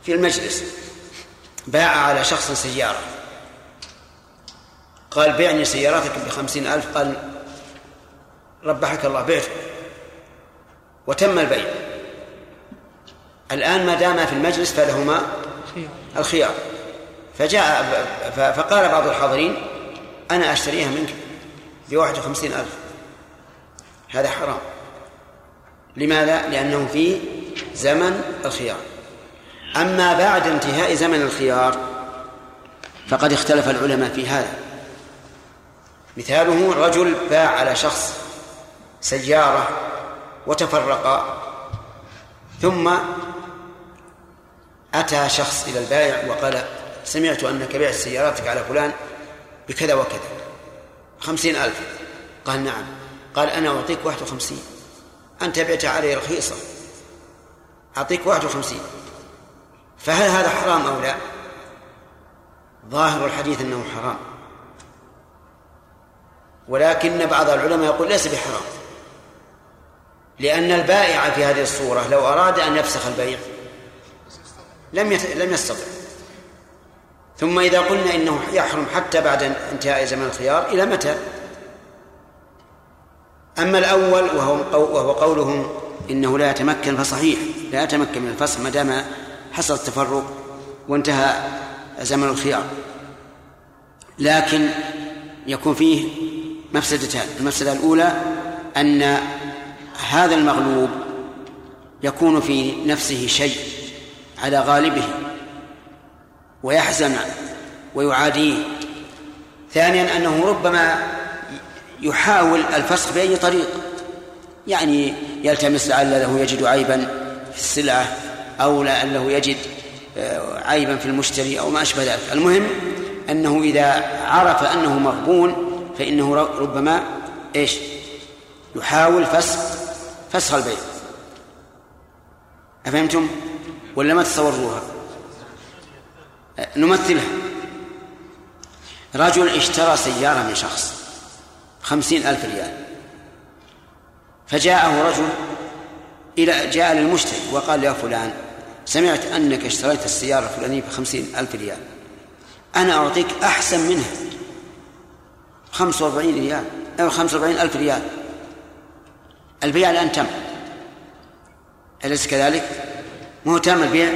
في المجلس باع على شخص سيارة قال بعني سيارتك بخمسين ألف قال ربحك الله بعته وتم البيع. الآن ما دام في المجلس فلهما الخيار. فجاء فقال بعض الحاضرين أنا أشتريها منك بواحد وخمسين ألف. هذا حرام. لماذا؟ لأنه في زمن الخيار. أما بعد انتهاء زمن الخيار فقد اختلف العلماء في هذا. مثاله رجل باع على شخص سيارة وتفرقا ثم أتى شخص إلى البائع وقال سمعت أنك بعت سياراتك على فلان بكذا وكذا خمسين ألف. قال نعم. قال أنا أعطيك واحد وخمسين. أنت بعت علي رخيصة أعطيك واحد وخمسين. فهل هذا حرام أو لا؟ ظاهر الحديث أنه حرام. ولكن بعض العلماء يقول ليس بحرام. لأن البائع في هذه الصورة لو أراد أن يفسخ البيع لم لم يستطع. ثم إذا قلنا إنه يحرم حتى بعد انتهاء زمن الخيار إلى متى؟ أما الأول وهو وهو قولهم إنه لا يتمكن فصحيح لا يتمكن من الفسخ ما دام حصل التفرق وانتهى زمن الخيار. لكن يكون فيه مفسدتان المفسدة الأولى أن هذا المغلوب يكون في نفسه شيء على غالبه ويحزن ويعاديه. ثانيا أنه ربما يحاول الفسخ بأي طريق. يعني يلتمس لعله يجد عيبا في السلعة أو لعله يجد عيبا في المشتري أو ما أشبه ذلك. المهم أنه إذا عرف أنه مغبون فإنه ربما إيش؟ يحاول فسخ فسخ البيع. أفهمتم؟ ولا ما تصوروها؟ نمثلها. رجل اشترى سيارة من شخص. خمسين ألف ريال. فجاءه رجل إلى جاء للمشتري وقال يا فلان سمعت أنك اشتريت السيارة الفلانية بخمسين ألف ريال. أنا أعطيك أحسن منها. خمسة وأربعين ريال. أو خمسة وأربعين ألف ريال. البيع الآن تم. أليس كذلك؟ مو تام البيع؟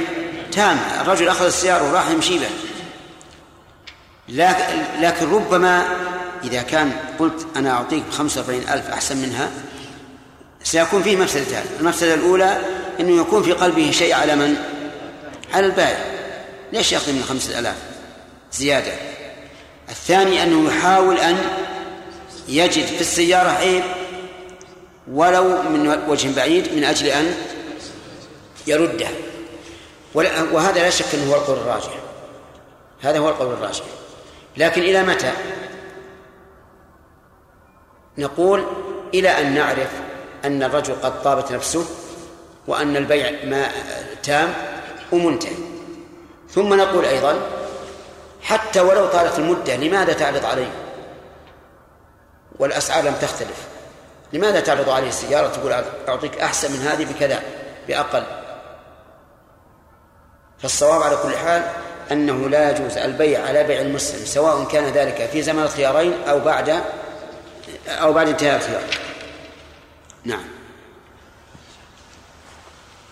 تام. الرجل أخذ السيارة وراح يمشي به لكن, لكن ربما إذا كان قلت أنا أعطيك بخمسة وأربعين ألف أحسن منها سيكون فيه مفسدتان. المفسدة الأولى أنه يكون في قلبه شيء على من؟ على البائع ليش يأخذ من خمسة آلاف؟ زيادة. الثاني أنه يحاول أن يجد في السيارة عيب ولو من وجه بعيد من أجل أن يرده. وهذا لا شك أنه هو القول الراجح. هذا هو القول الراجح. لكن إلى متى؟ نقول إلى أن نعرف أن الرجل قد طابت نفسه وأن البيع ما تام ومنتهي. ثم نقول أيضا حتى ولو طالت المدة لماذا تعرض عليه؟ والأسعار لم تختلف. لماذا تعرض عليه السيارة تقول أعطيك أحسن من هذه بكذا بأقل؟ فالصواب على كل حال أنه لا يجوز البيع على بيع المسلم سواء كان ذلك في زمن الخيارين أو بعد أو بعد انتهاء الخيار نعم.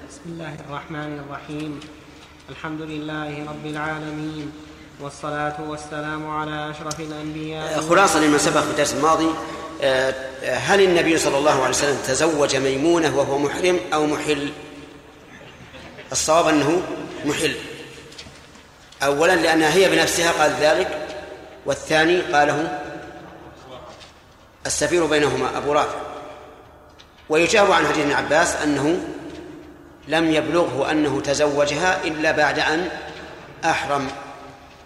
بسم الله الرحمن الرحيم. الحمد لله رب العالمين والصلاة والسلام على أشرف الأنبياء خلاصة لما سبق في الدرس الماضي آه، هل النبي صلى الله عليه وسلم تزوج ميمونة وهو محرم أو محل؟ الصواب أنه محل. أولا لأنها هي بنفسها قال ذلك والثاني قاله السفير بينهما أبو رافع. ويجاب عن حديث ابن عباس أنه لم يبلغه أنه تزوجها إلا بعد أن أحرم.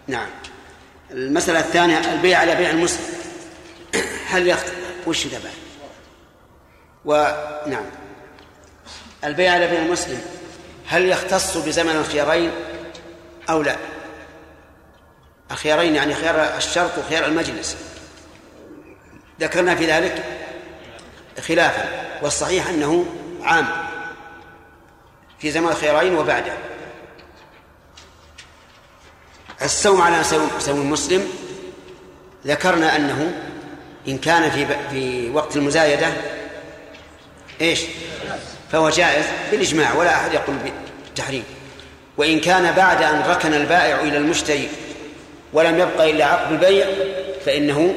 نعم. المسألة الثانية البيع على بيع المسلم. هل يخت... وش ذا ونعم البيع على بيع المسلم هل يختص بزمن الخيارين أو لا؟ الخيارين يعني خيار الشرط وخيار المجلس. ذكرنا في ذلك خلافا والصحيح أنه عام في زمن الخيرين وبعده السوم على سوم المسلم ذكرنا أنه إن كان في في وقت المزايدة إيش؟ فهو جائز بالإجماع ولا أحد يقول بالتحريم وإن كان بعد أن ركن البائع إلى المشتري ولم يبقى إلا عقد البيع فإنه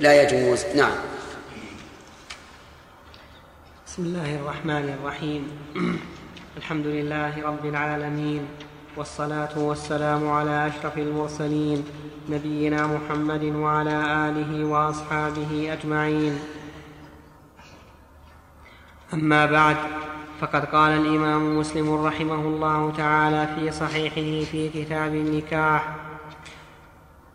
لا يجوز. نعم. بسم الله الرحمن الرحيم. الحمد لله رب العالمين والصلاة والسلام على أشرف المرسلين نبينا محمد وعلى آله وأصحابه أجمعين. أما بعد فقد قال الإمام مسلم رحمه الله تعالى في صحيحه في كتاب النكاح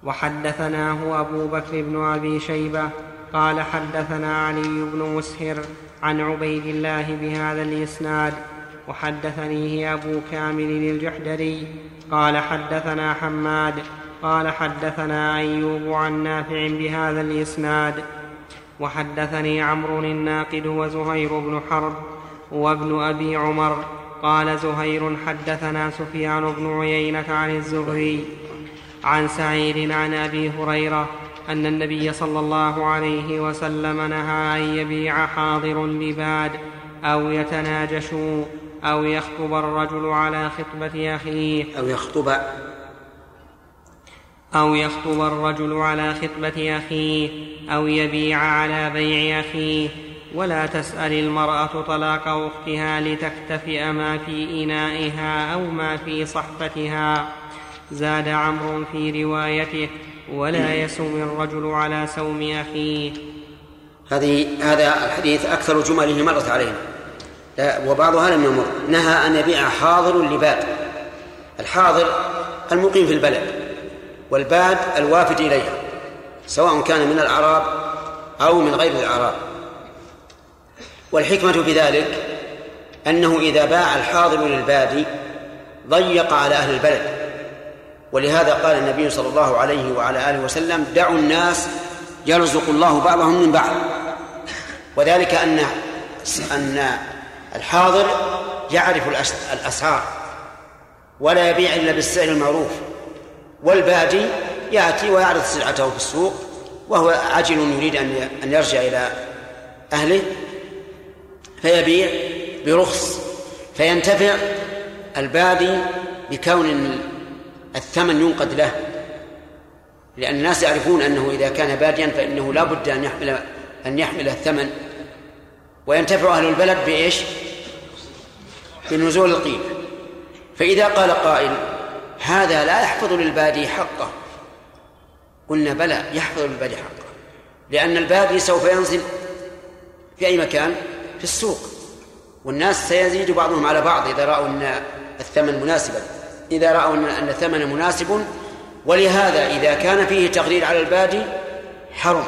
وحدثناه أبو بكر بن أبي شيبة قال حدثنا علي بن مسهر عن عبيد الله بهذا الإسناد وحدثنيه أبو كامل الجحدري قال حدثنا حماد قال حدثنا أيوب عن نافع بهذا الإسناد وحدثني عمرو الناقد وزهير بن حرب وابن أبي عمر قال زهير حدثنا سفيان بن عيينة عن الزهري عن سعيد عن أبي هريرة أن النبي صلى الله عليه وسلم نهى أن يبيع حاضر لباد أو يتناجشوا أو يخطب الرجل على خطبة أخيه. أو يخطب. أو يخطب الرجل على خطبة أخيه أو يبيع على بيع أخيه. ولا تسأل المرأة طلاق أختها لتكتفئ ما في إنائها أو ما في صحفتها زاد عمرو في روايته ولا يسوم الرجل على سوم أخيه. هذه هذا الحديث أكثر جمله مرت علينا. وبعضها لم يمر. نهى أن يبيع حاضر لباد الحاضر المقيم في البلد والباد الوافد إليها سواء كان من الأعراب أو من غير الأعراب. والحكمة في ذلك أنه إذا باع الحاضر للبادي ضيق على أهل البلد. ولهذا قال النبي صلى الله عليه وعلى آله وسلم دعوا الناس يرزق الله بعضهم من بعض. وذلك أن أن الحاضر يعرف الأسعار ولا يبيع إلا بالسعر المعروف والبادي يأتي ويعرض سلعته في السوق وهو عجل يريد أن أن يرجع إلى أهله فيبيع برخص فينتفع البادي بكون الثمن ينقد له. لأن الناس يعرفون أنه إذا كان باديا فإنه لا بد أن يحمل أن يحمل الثمن. وينتفع أهل البلد بإيش؟ بنزول القيمة. فإذا قال قائل هذا لا يحفظ للبادي حقه. قلنا بلى يحفظ للبادي حقه. لأن البادي سوف ينزل في أي مكان؟ في السوق. والناس سيزيد بعضهم على بعض إذا رأوا أن الثمن مناسبا. إذا رأوا أن الثمن مناسب ولهذا إذا كان فيه تغرير على البادي حرم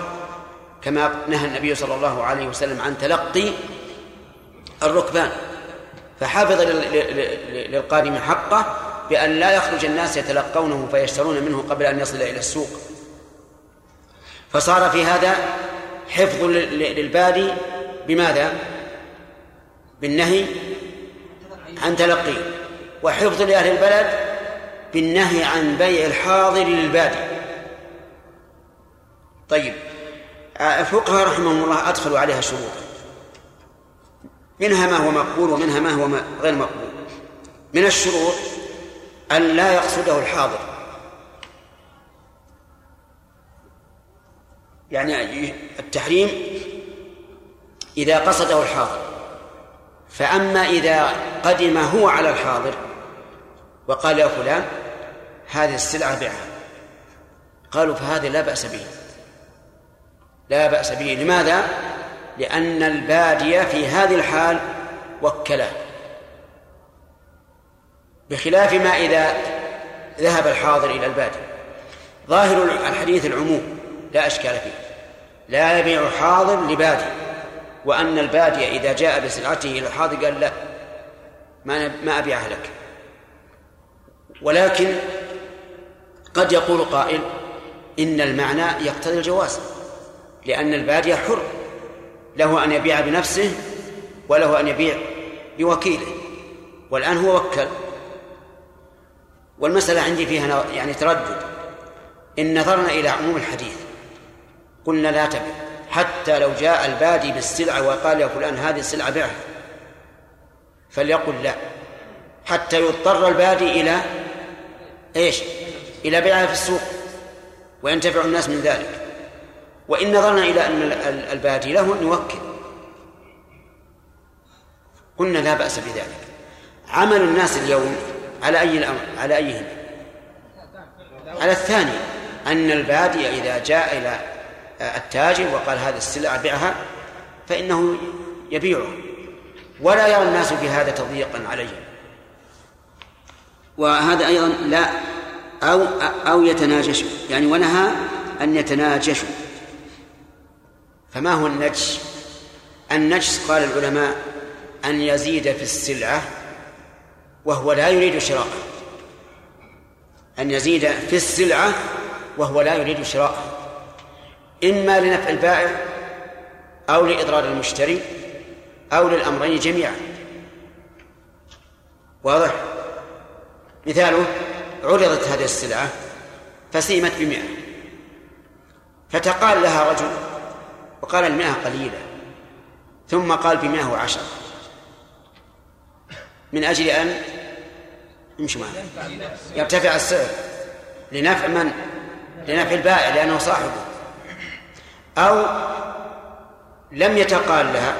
كما نهى النبي صلى الله عليه وسلم عن تلقي الركبان. فحافظ للقادم حقه بأن لا يخرج الناس يتلقونه فيشترون منه قبل أن يصل إلى السوق. فصار في هذا حفظ للبادي بماذا؟ بالنهي عن تلقيه. وحفظ لأهل البلد بالنهي عن بيع الحاضر للبادي. طيب الفقهاء رحمهم الله أدخلوا عليها شروط منها ما هو مقبول ومنها ما هو غير مقبول. من الشروط أن لا يقصده الحاضر. يعني التحريم إذا قصده الحاضر. فأما إذا قدم هو على الحاضر وقال يا فلان هذه السلعة بعها. قالوا فهذا لا بأس به. لا بأس به. لماذا؟ لأن البادية في هذه الحال وكله بخلاف ما إذا ذهب الحاضر إلى البادي ظاهر الحديث العموم لا أشكال فيه. لا يبيع حاضر لبادي وأن البادية إذا جاء بسلعته إلى الحاضر قال لا ما ما أبيعها لك. ولكن قد يقول قائل إن المعنى يقتضي الجواز لأن البادية حر له أن يبيع بنفسه وله أن يبيع بوكيله. والآن هو وكل. والمسألة عندي فيها يعني تردد. إن نظرنا إلى عموم الحديث قلنا لا تبع حتى لو جاء البادي بالسلعة وقال يا فلان هذه السلعة بعها فليقل لا. حتى يضطر البادي إلى إيش؟ إلى بيعها في السوق. وينتفع الناس من ذلك. وإن نظرنا إلى أن البادي له أن يوكل قلنا لا بأس بذلك. عمل الناس اليوم على أي الأمر؟ على أيهم؟ على الثاني. أن البادي إذا جاء إلى التاجر وقال هذه السلعة بعها فإنه يبيعه. ولا يرى الناس في هذا تضييقا عليهم وهذا أيضا لا أو أو يتناجشوا يعني ونهى أن يتناجشوا فما هو النجش؟ النجس قال العلماء أن يزيد في السلعة وهو لا يريد شراءه أن يزيد في السلعة وهو لا يريد شراءه إما لنفع البائع أو لإضرار المشتري أو للأمرين جميعا. واضح؟ مثاله عرضت هذه السلعة فسيمت بمئة. فتقال لها رجل وقال المئة قليلة ثم قال بمئة وعشرة. من أجل أن يمشي معنا. يرتفع السعر. لنفع من؟ لنفع البائع لأنه صاحبه. أو لم يتقال لها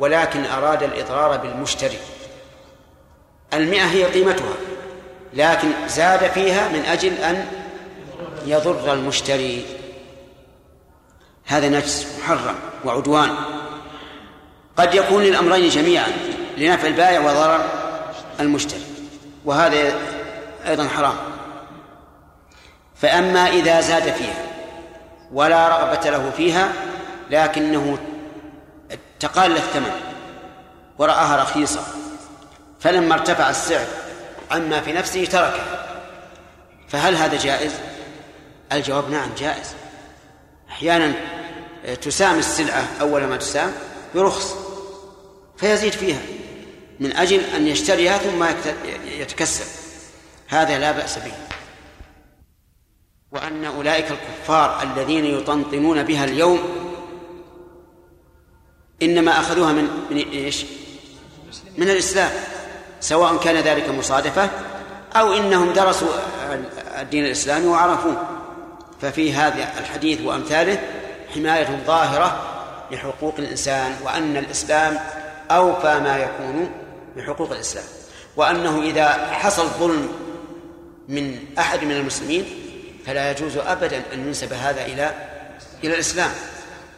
ولكن أراد الإضرار بالمشتري. المئة هي قيمتها لكن زاد فيها من أجل أن يضر المشتري. هذا نجس محرم وعدوان. قد يكون للأمرين جميعا لنفع البائع وضرر المشتري وهذا أيضا حرام. فأما إذا زاد فيها ولا رغبة له فيها لكنه تقال الثمن ورآها رخيصة. فلما ارتفع السعر عما في نفسه تركه. فهل هذا جائز؟ الجواب نعم جائز. أحيانا تسام السلعة أول ما تسام برخص فيزيد فيها من أجل أن يشتريها ثم يتكسب. هذا لا بأس به. وأن أولئك الكفار الذين يطنطنون بها اليوم إنما أخذوها من من إيش؟ من الإسلام سواء كان ذلك مصادفة أو إنهم درسوا الدين الإسلامي وعرفوه ففي هذا الحديث وأمثاله حماية ظاهرة لحقوق الإنسان وأن الإسلام أوفى ما يكون بحقوق الإسلام وأنه إذا حصل ظلم من أحد من المسلمين فلا يجوز أبدا أن ينسب هذا إلى إلى الإسلام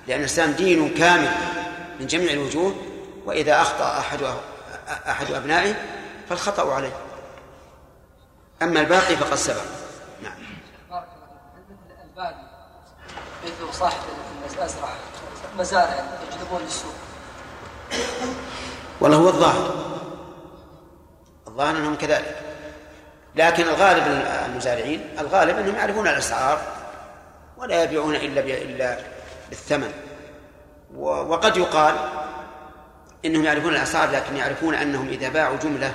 لأن الإسلام دين كامل من جميع الوجوه وإذا أخطأ أحد أحد أبنائه فالخطأ عليه. أما الباقي فقد سبق. نعم. البادي مثل صاحب المزرعة مزارع يجلبون للسوق. والله هو الظاهر. الظاهر أنهم كذلك. لكن الغالب المزارعين الغالب أنهم يعرفون الأسعار ولا يبيعون إلا إلا بالثمن. وقد يقال إنهم يعرفون الأسعار لكن يعرفون أنهم إذا باعوا جملة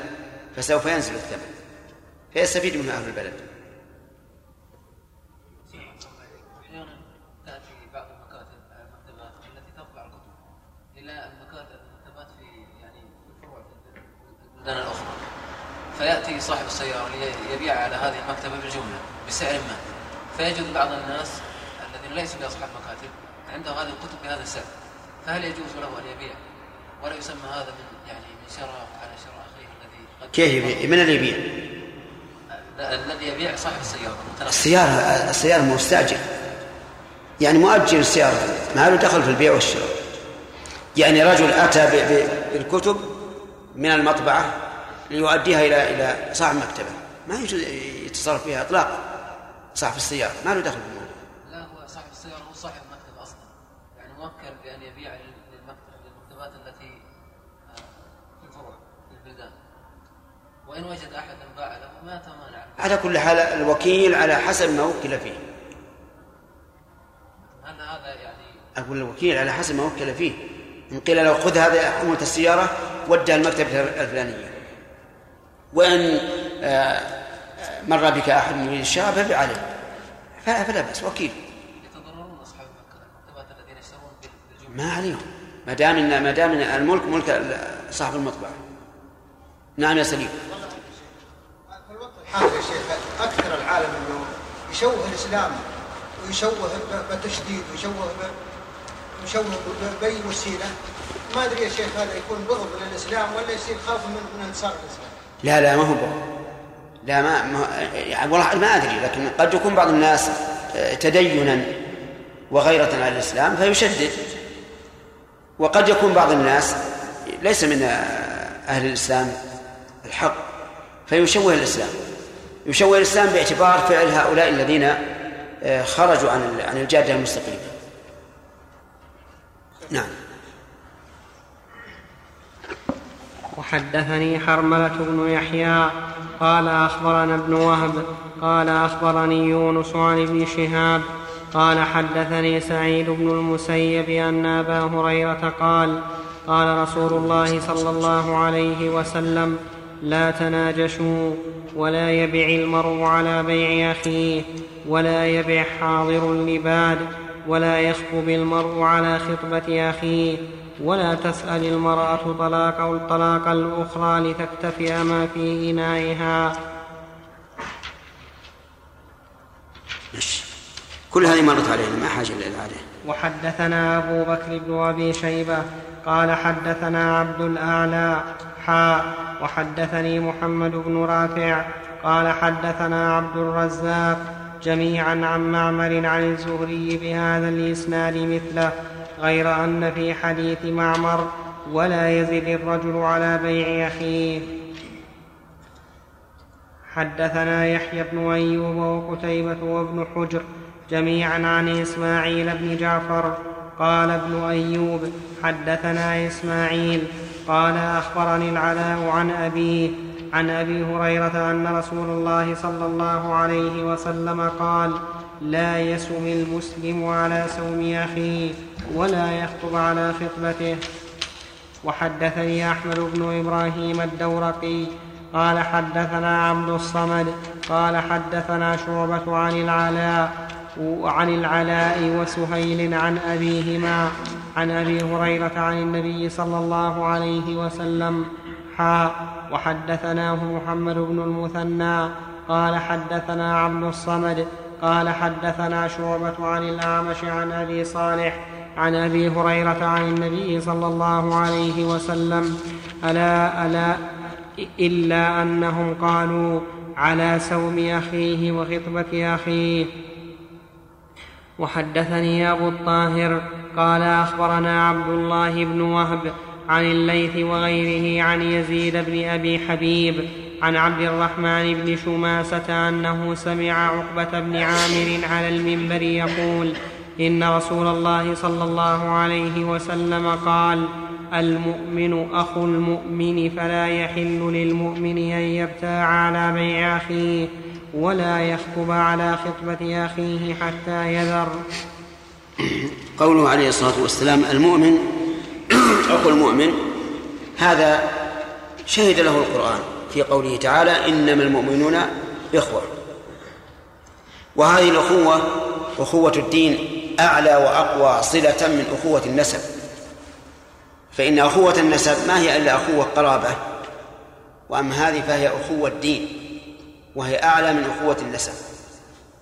فسوف ينزل الثمن. فيستفيد منه أهل البلد. البلدان الأخرى. فيأتي صاحب السيارة ليبيع على هذه المكتبة بالجملة بسعر ما. فيجد بعض الناس الذين ليسوا باصحاب مكاتب عنده هذه الكتب بهذا السعر فهل يجوز له أن يبيع؟ ولا يسمى هذا من يعني من شراء على شراء أخيه الذي قد كيف يبيع؟ من اللي يبيع؟ الذي يبيع صاحب السيارة السيارة السيارة مستأجر. يعني مؤجر السيارة ما له دخل في البيع والشراء. يعني رجل أتى بالكتب من المطبعة ليؤديها إلى إلى صاحب المكتبة ما يجوز يتصرف فيها إطلاقا. صاحب السيارة. ما له دخل في الموضوع. لا هو صاحب السيارة هو صاحب المكتب أصلا. يعني موكل بأن يبيع للمكتب للمكتبات التي آه، في الفروع في البلدان. وإن وجد أحدا باع له ما تمانع على كل حال الوكيل على حسب ما وكل فيه. هل هذا يعني أقول الوكيل على حسب ما وكل فيه. إن قيل له خذ هذا حمولة السيارة ودها المكتبة الفلانية. وإن آه، مر بك أحد من الشراء فبع عليه فلا بأس وكيل. ما عليهم. ما دام ما دام الملك ملك صاحب المطبعة. نعم يا سليم. في الوقت الحالي يا شيخ أكثر العالم اليوم يشوه الإسلام ويشوه بالتشديد ويشوه يشوه بأي وسيلة. ما أدري يا شيخ هذا يكون بغض للإسلام ولا يصير خوف من من انصار الإسلام؟ لا لا ما هو. لا ما, ما يعني والله ما أدري لكن قد يكون بعض الناس آه، تدينا وغيرة على الإسلام فيشدد. وقد يكون بعض الناس ليس من آه، أهل الإسلام الحق فيشوه الإسلام. يشوه الإسلام باعتبار فعل هؤلاء الذين آه، خرجوا عن عن الجادة المستقيمة. نعم. وحدثني حرملة بن يحيى قال أخبرنا ابن وهب قال أخبرني يونس عن ابن شهاب قال حدثني سعيد بن المسيب أن أبا هريرة قال قال رسول الله صلى الله عليه وسلم لا تناجشوا ولا يبع المرء على بيع أخيه ولا يبع حاضر لباد ولا يخطب المرء على خطبة أخيه. ولا تسأل المرأة طلاق أو الطلاق الأخرى لتكتفئ ما في إنائها ماشي. كل هذه مرت علينا ما إلى العاده وحدثنا أبو بكر بن أبي شيبة قال حدثنا عبد الأعلى حاء وحدثني محمد بن رافع قال حدثنا عبد الرزاق جميعا عن معمر عن الزهري بهذا الإسناد مثله غير أن في حديث معمر ولا يزد الرجل على بيع أخيه. حدثنا يحيى بن أيوب وقتيبة وابن حجر جميعا عن إسماعيل بن جعفر. قال ابن أيوب حدثنا إسماعيل. قال أخبرني العلاء عن أبيه عن أبي هريرة أن رسول الله صلى الله عليه وسلم قال لا يسم المسلم على سوم أخيه. ولا يخطب على خطبته. وحدثني أحمد بن إبراهيم الدورقي قال حدثنا عبد الصمد قال حدثنا شعبة عن العلاء عن العلاء وسهيل عن أبيهما عن أبي هريرة عن النبي صلى الله عليه وسلم حاء وحدثناه محمد بن المثنى قال حدثنا عبد الصمد قال حدثنا شعبة عن الأعمش عن أبي صالح عن أبي هريرة عن النبي صلى الله عليه وسلم ألا ألا إلا أنهم قالوا على سوم أخيه وخطبة أخيه. وحدثني أبو الطاهر قال أخبرنا عبد الله بن وهب عن الليث وغيره عن يزيد بن أبي حبيب عن عبد الرحمن بن شماسة أنه سمع عقبة بن عامر على المنبر يقول إن رسول الله صلى الله عليه وسلم قال المؤمن أخو المؤمن فلا يحل للمؤمن أن يبتاع على بيع أخيه ولا يخطب على خطبة أخيه حتى يذر. قوله عليه الصلاة والسلام المؤمن أخو المؤمن هذا شهد له القرآن في قوله تعالى إنما المؤمنون إخوة. وهذه الأخوة أخوة الدين. أعلى وأقوى صلة من أخوة النسب. فإن أخوة النسب ما هي إلا أخوة قرابة وأما هذه فهي أخوة الدين وهي أعلى من أخوة النسب.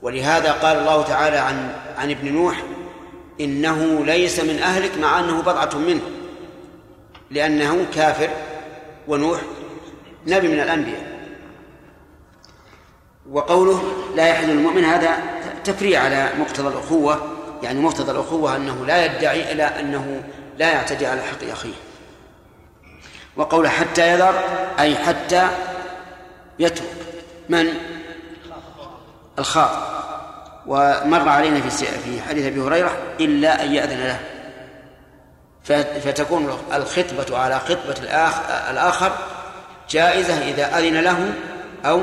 ولهذا قال الله تعالى عن عن ابن نوح إنه ليس من أهلك مع أنه بضعة منه لأنه كافر ونوح نبي من الأنبياء. وقوله لا يحل المؤمن هذا تفريع على مقتضى الأخوة يعني مقتضى الأخوة أنه لا يدعي إلى أنه لا يعتدي على حق أخيه. وقوله حتى يذر أي حتى يترك. من؟ الخاطئ ومر علينا في في حديث أبي هريرة إلا أن يأذن له. فتكون الخطبة على خطبة الآخر جائزة إذا أذن له أو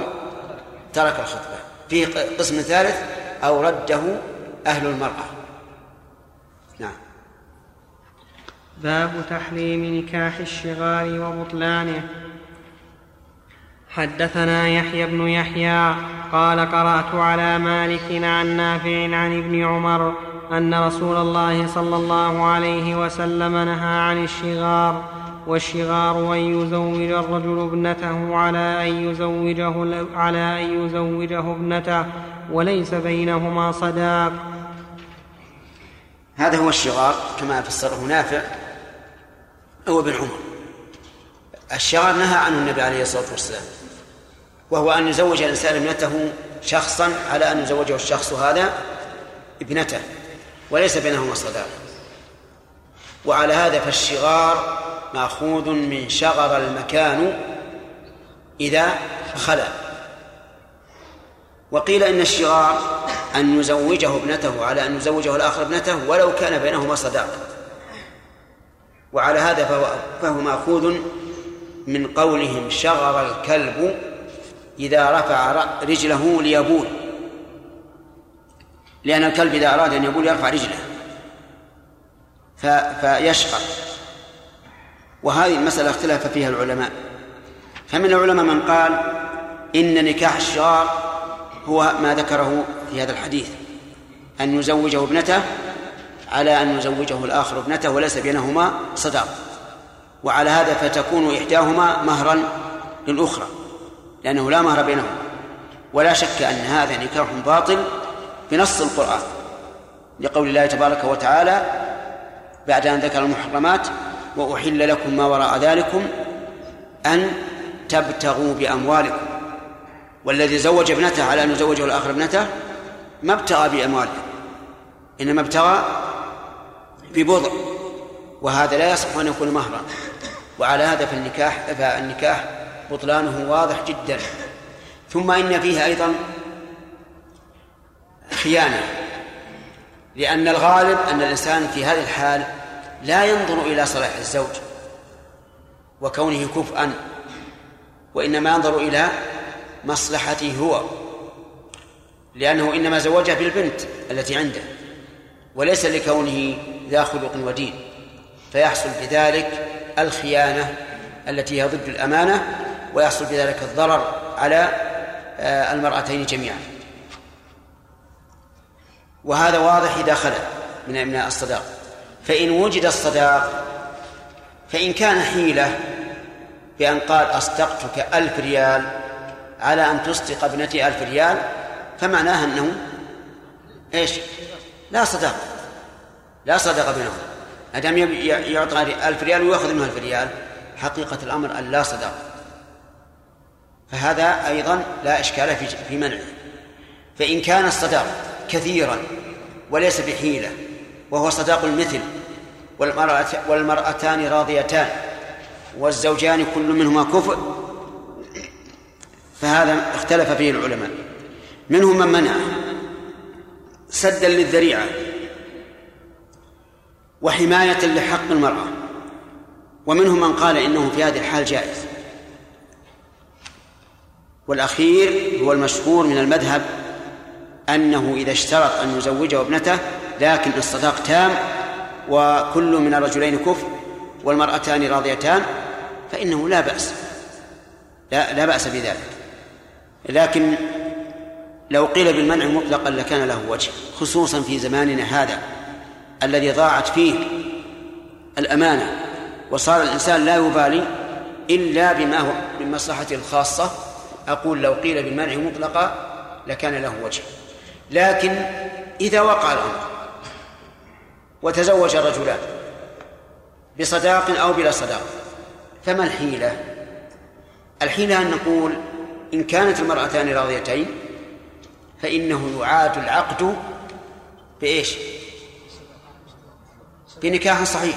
ترك الخطبة. فيه قسم ثالث أو رده أهل المرأة نعم باب تحريم نكاح الشغار وبطلانه. حدثنا يحيى بن يحيى قال قرأت على مالك عن نافع عن ابن عمر أن رسول الله صلى الله عليه وسلم نهى عن الشغار والشغار أن يزوج الرجل ابنته على أن يزوجه على أن يزوجه ابنته وليس بينهما صداق. هذا هو الشغار كما فسره نافع. هو ابن عمر الشغار نهى عنه النبي عليه الصلاة والسلام وهو أن يزوج الإنسان ابنته شخصا على أن يزوجه الشخص هذا ابنته وليس بينهما صداقة. وعلى هذا فالشغار مأخوذ من شغر المكان إذا خلا. وقيل إن الشغار أن يزوجه ابنته على أن يزوجه الآخر ابنته ولو كان بينهما صداقة. وعلى هذا فهو, فهو مأخوذ من قولهم شغر الكلب إذا رفع رجله ليبول. لأن الكلب إذا أراد أن يبول يرفع رجله. فيشقر وهذه المسألة اختلف فيها العلماء. فمن العلماء من قال إن نكاح الشغار هو ما ذكره في هذا الحديث أن يزوجه ابنته على أن يزوجه الآخر ابنته وليس بينهما صداق. وعلى هذا فتكون إحداهما مهرا للأخرى لأنه لا مهر بينهم ولا شك أن هذا نكاح باطل بنص القرآن لقول الله تبارك وتعالى بعد أن ذكر المحرمات وأحل لكم ما وراء ذلكم أن تبتغوا بأموالكم. والذي زوج ابنته على أن يزوجه الآخر ابنته ما ابتغى بأمواله إنما ابتغى ببضع وهذا لا يصح أن يكون مهرا. وعلى هذا فالنكاح فالنكاح بطلانه واضح جدا. ثم إن فيه أيضا خيانة لأن الغالب أن الإنسان في هذه الحال لا ينظر إلى صلاح الزوج وكونه كفءا وإنما ينظر إلى مصلحته هو لأنه إنما زوجها بالبنت التي عنده وليس لكونه ذا خلق ودين فيحصل بذلك الخيانة التي هي ضد الأمانة ويحصل بذلك الضرر على آه، المرأتين جميعا. وهذا واضح إذا خلا من من الصداق. فإن وجد الصداق فإن كان حيلة بأن قال أصدقتك ألف ريال على أن تصدق ابنتي ألف ريال فمعناها أنه إيش؟ لا صداق. لا صدق بينهم. أدام يعطى ألف ريال ويأخذ منه ألف ريال. حقيقة الأمر أن لا صداق فهذا أيضا لا إشكال في في منعه. فإن كان الصداق كثيرا وليس بحيلة وهو صداق المثل والمرأة والمرأتان راضيتان والزوجان كل منهما كفء فهذا اختلف فيه العلماء. منهم من منع. سدا للذريعة. وحماية لحق المرأة. ومنهم من قال إنه في هذه الحال جائز. والأخير هو المشهور من المذهب أنه إذا اشترط أن يزوجه ابنته لكن الصداق تام وكل من الرجلين كفر والمرأتان راضيتان فإنه لا بأس. لا, لا بأس بذلك لكن لو قيل بالمنع مطلقا لكان له وجه خصوصا في زماننا هذا. الذي ضاعت فيه الأمانة وصار الإنسان لا يبالي إلا بما هو من مصلحته الخاصة أقول لو قيل بالمنع مطلقا لكان له وجه لكن إذا وقع الأمر وتزوج الرجلان بصداق أو بلا صداق فما الحيلة؟ الحيلة أن نقول إن كانت المرأتان راضيتين فإنه يعاد العقد بإيش؟ بنكاح صحيح.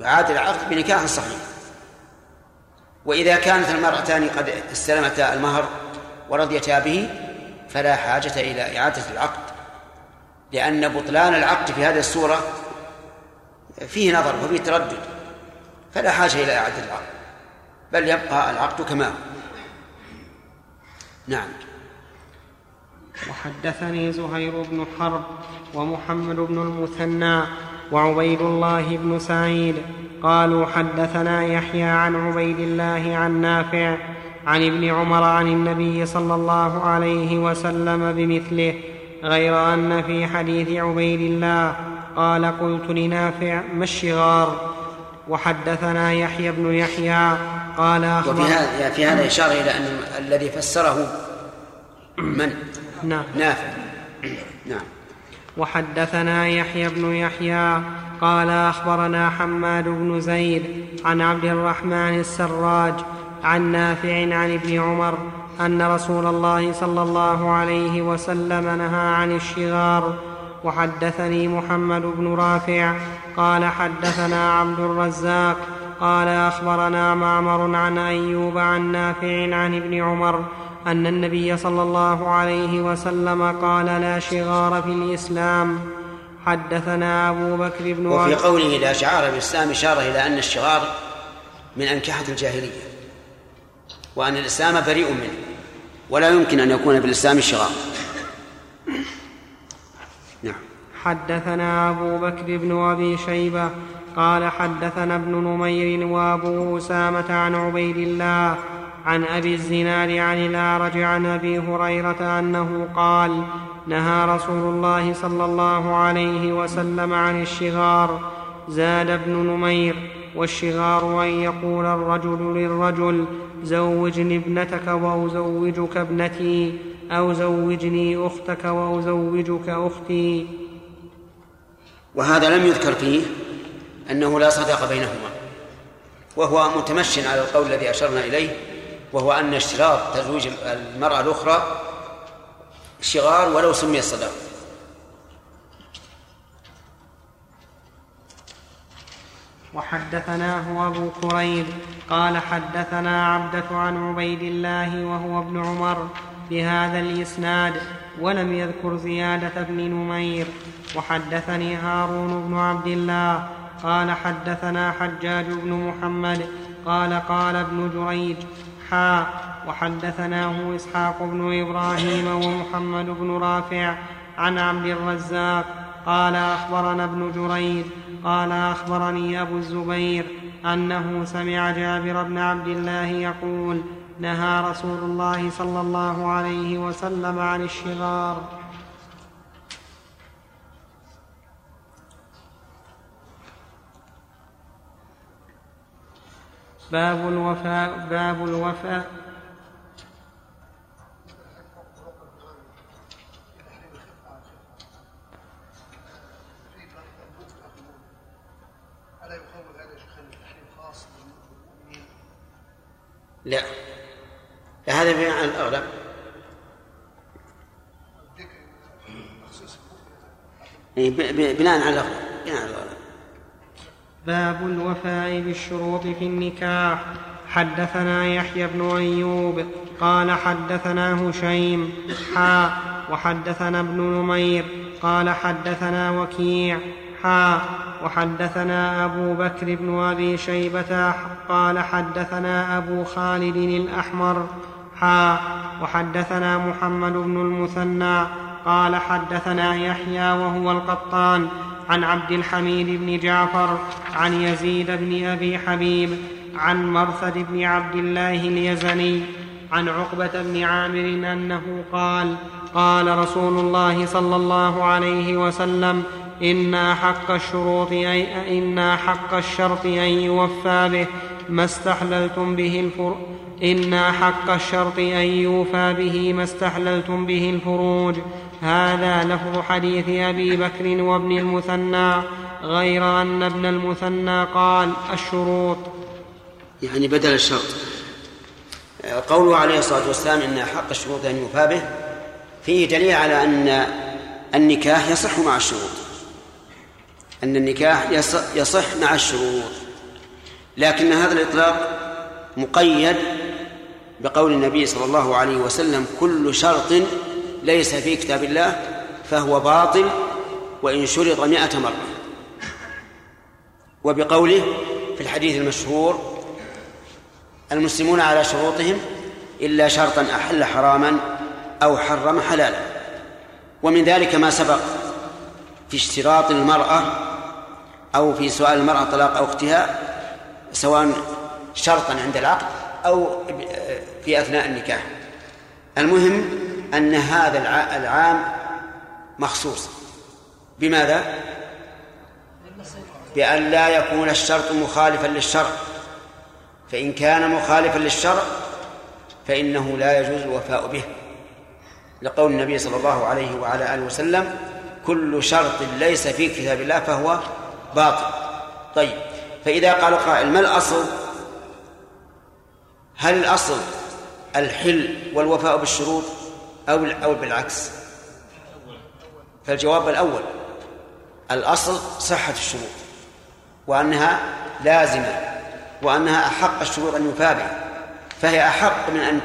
يعاد العقد بنكاح صحيح. وإذا كانت المرأتان قد استلمتا المهر ورضيتا به فلا حاجة إلى إعادة العقد. لأن بطلان العقد في هذه الصورة فيه نظر وفيه تردد. فلا حاجة إلى إعادة العقد. بل يبقى العقد كما هو. نعم. وحدثني زهير بن حرب ومحمد بن المثنى وعبيد الله بن سعيد قالوا حدثنا يحيى عن عبيد الله عن نافع عن ابن عمر عن النبي صلى الله عليه وسلم بمثله غير أن في حديث عبيد الله قال قلت لنافع ما الشغار؟ وحدثنا يحيى بن يحيى قال أخبر وفي هذا في هذا إشارة إلى أن الذي فسره من؟ نعم. نافع. نعم. وحدثنا يحيى بن يحيى قال أخبرنا حماد بن زيد عن عبد الرحمن السراج عن نافع عن ابن عمر أن رسول الله صلى الله عليه وسلم نهى عن الشغار. وحدثني محمد بن رافع قال حدثنا عبد الرزاق قال أخبرنا معمر عن أيوب عن نافع عن ابن عمر أن النبي صلى الله عليه وسلم قال لا شغار في الإسلام. حدثنا أبو بكر بن وفي قوله لا شعار في الإسلام إشارة إلى أن الشغار من أنكحة الجاهلية وأن الإسلام بريء منه ولا يمكن أن يكون في الاسلام شغار. نعم. حدثنا أبو بكر بن أبي شيبة قال حدثنا ابن نمير وأبو أسامة عن عبيد الله عن أبي الزناد عن الأعرج عن أبي هريرة أنه قال نهى رسول الله صلى الله عليه وسلم عن الشغار زاد ابن نمير والشغار أن يقول الرجل للرجل زوجني ابنتك وأزوجك ابنتي أو زوجني أختك وأزوجك أختي. وهذا لم يذكر فيه أنه لا صداق بينهما وهو متمشٍ على القول الذي أشرنا إليه وهو أن اشتراط تزويج المرأة الأخرى شغار ولو سمي الصداق. وحدثناه أبو كريب قال حدثنا عبدة عن عبيد الله وهو ابن عمر بهذا الإسناد ولم يذكر زيادة بن نمير. وحدثني هارون بن عبد الله قال حدثنا حجاج بن محمد قال قال ابن جريج وحدثناه إسحاق بن إبراهيم ومحمد بن رافع عن عبد الرزاق قال أخبرنا ابن جريج قال أخبرني أبو الزبير أنه سمع جابر بن عبد الله يقول نهى رسول الله صلى الله عليه وسلم عن الشغار باب الوفاء باب الوفاء. لا. لا هذا بناء على الأغلب إيه، بناء على الأغلب بناء على الأغلب باب الوفاء بالشروط في النكاح. حدثنا يحيى بن أيوب قال حدثنا هشيم حا وحدثنا ابن نمير قال حدثنا وكيع حا وحدثنا أبو بكر بن أبي شيبة قال حدثنا أبو خالد الأحمر حا وحدثنا محمد بن المثنى قال حدثنا يحيى وهو القطان عن عبد الحميد بن جعفر عن يزيد بن أبي حبيب عن مرثد بن عبد الله اليزني عن عقبة بن عامر أنه قال قال رسول الله صلى الله عليه وسلم إن أحق الشروط أي إن أحق الشرط أن يوفى به ما استحللتم به الفر إن حق الشرط أن يوفى به ما استحللتم به الفروج. هذا لفظ حديث أبي بكر وابن المثنى غير أن ابن المثنى قال الشروط. يعني بدل الشرط. قوله عليه الصلاة والسلام إن حق الشروط أن يوفى به فيه دليل على أن النكاح يصح مع الشروط. أن النكاح يص- يصح مع الشروط. لكن هذا الإطلاق مقيد بقول النبي صلى الله عليه وسلم كل شرط ليس في كتاب الله فهو باطل وإن شرط مئة مرة. وبقوله في الحديث المشهور المسلمون على شروطهم إلا شرطا أحل حراما أو حرم حلالا. ومن ذلك ما سبق في اشتراط المرأة أو في سؤال المرأة طلاق أو أختها سواء شرطا عند العقد أو في أثناء النكاح. المهم أن هذا الع- العام مخصوص. بماذا؟ بأن لا يكون الشرط مخالفا للشرع. فإن كان مخالفا للشرع فإنه لا يجوز الوفاء به. لقول النبي صلى الله عليه وعلى آله وسلم كل شرط ليس في كتاب الله فهو باطل. طيب فإذا قال قائل ما الأصل؟ هل الأصل الحل والوفاء بالشروط؟ أو أو بالعكس. فالجواب الأول الأصل صحة الشروط وأنها لازمة وأنها أحق الشروط أن يوفى بها. فهي أحق من أن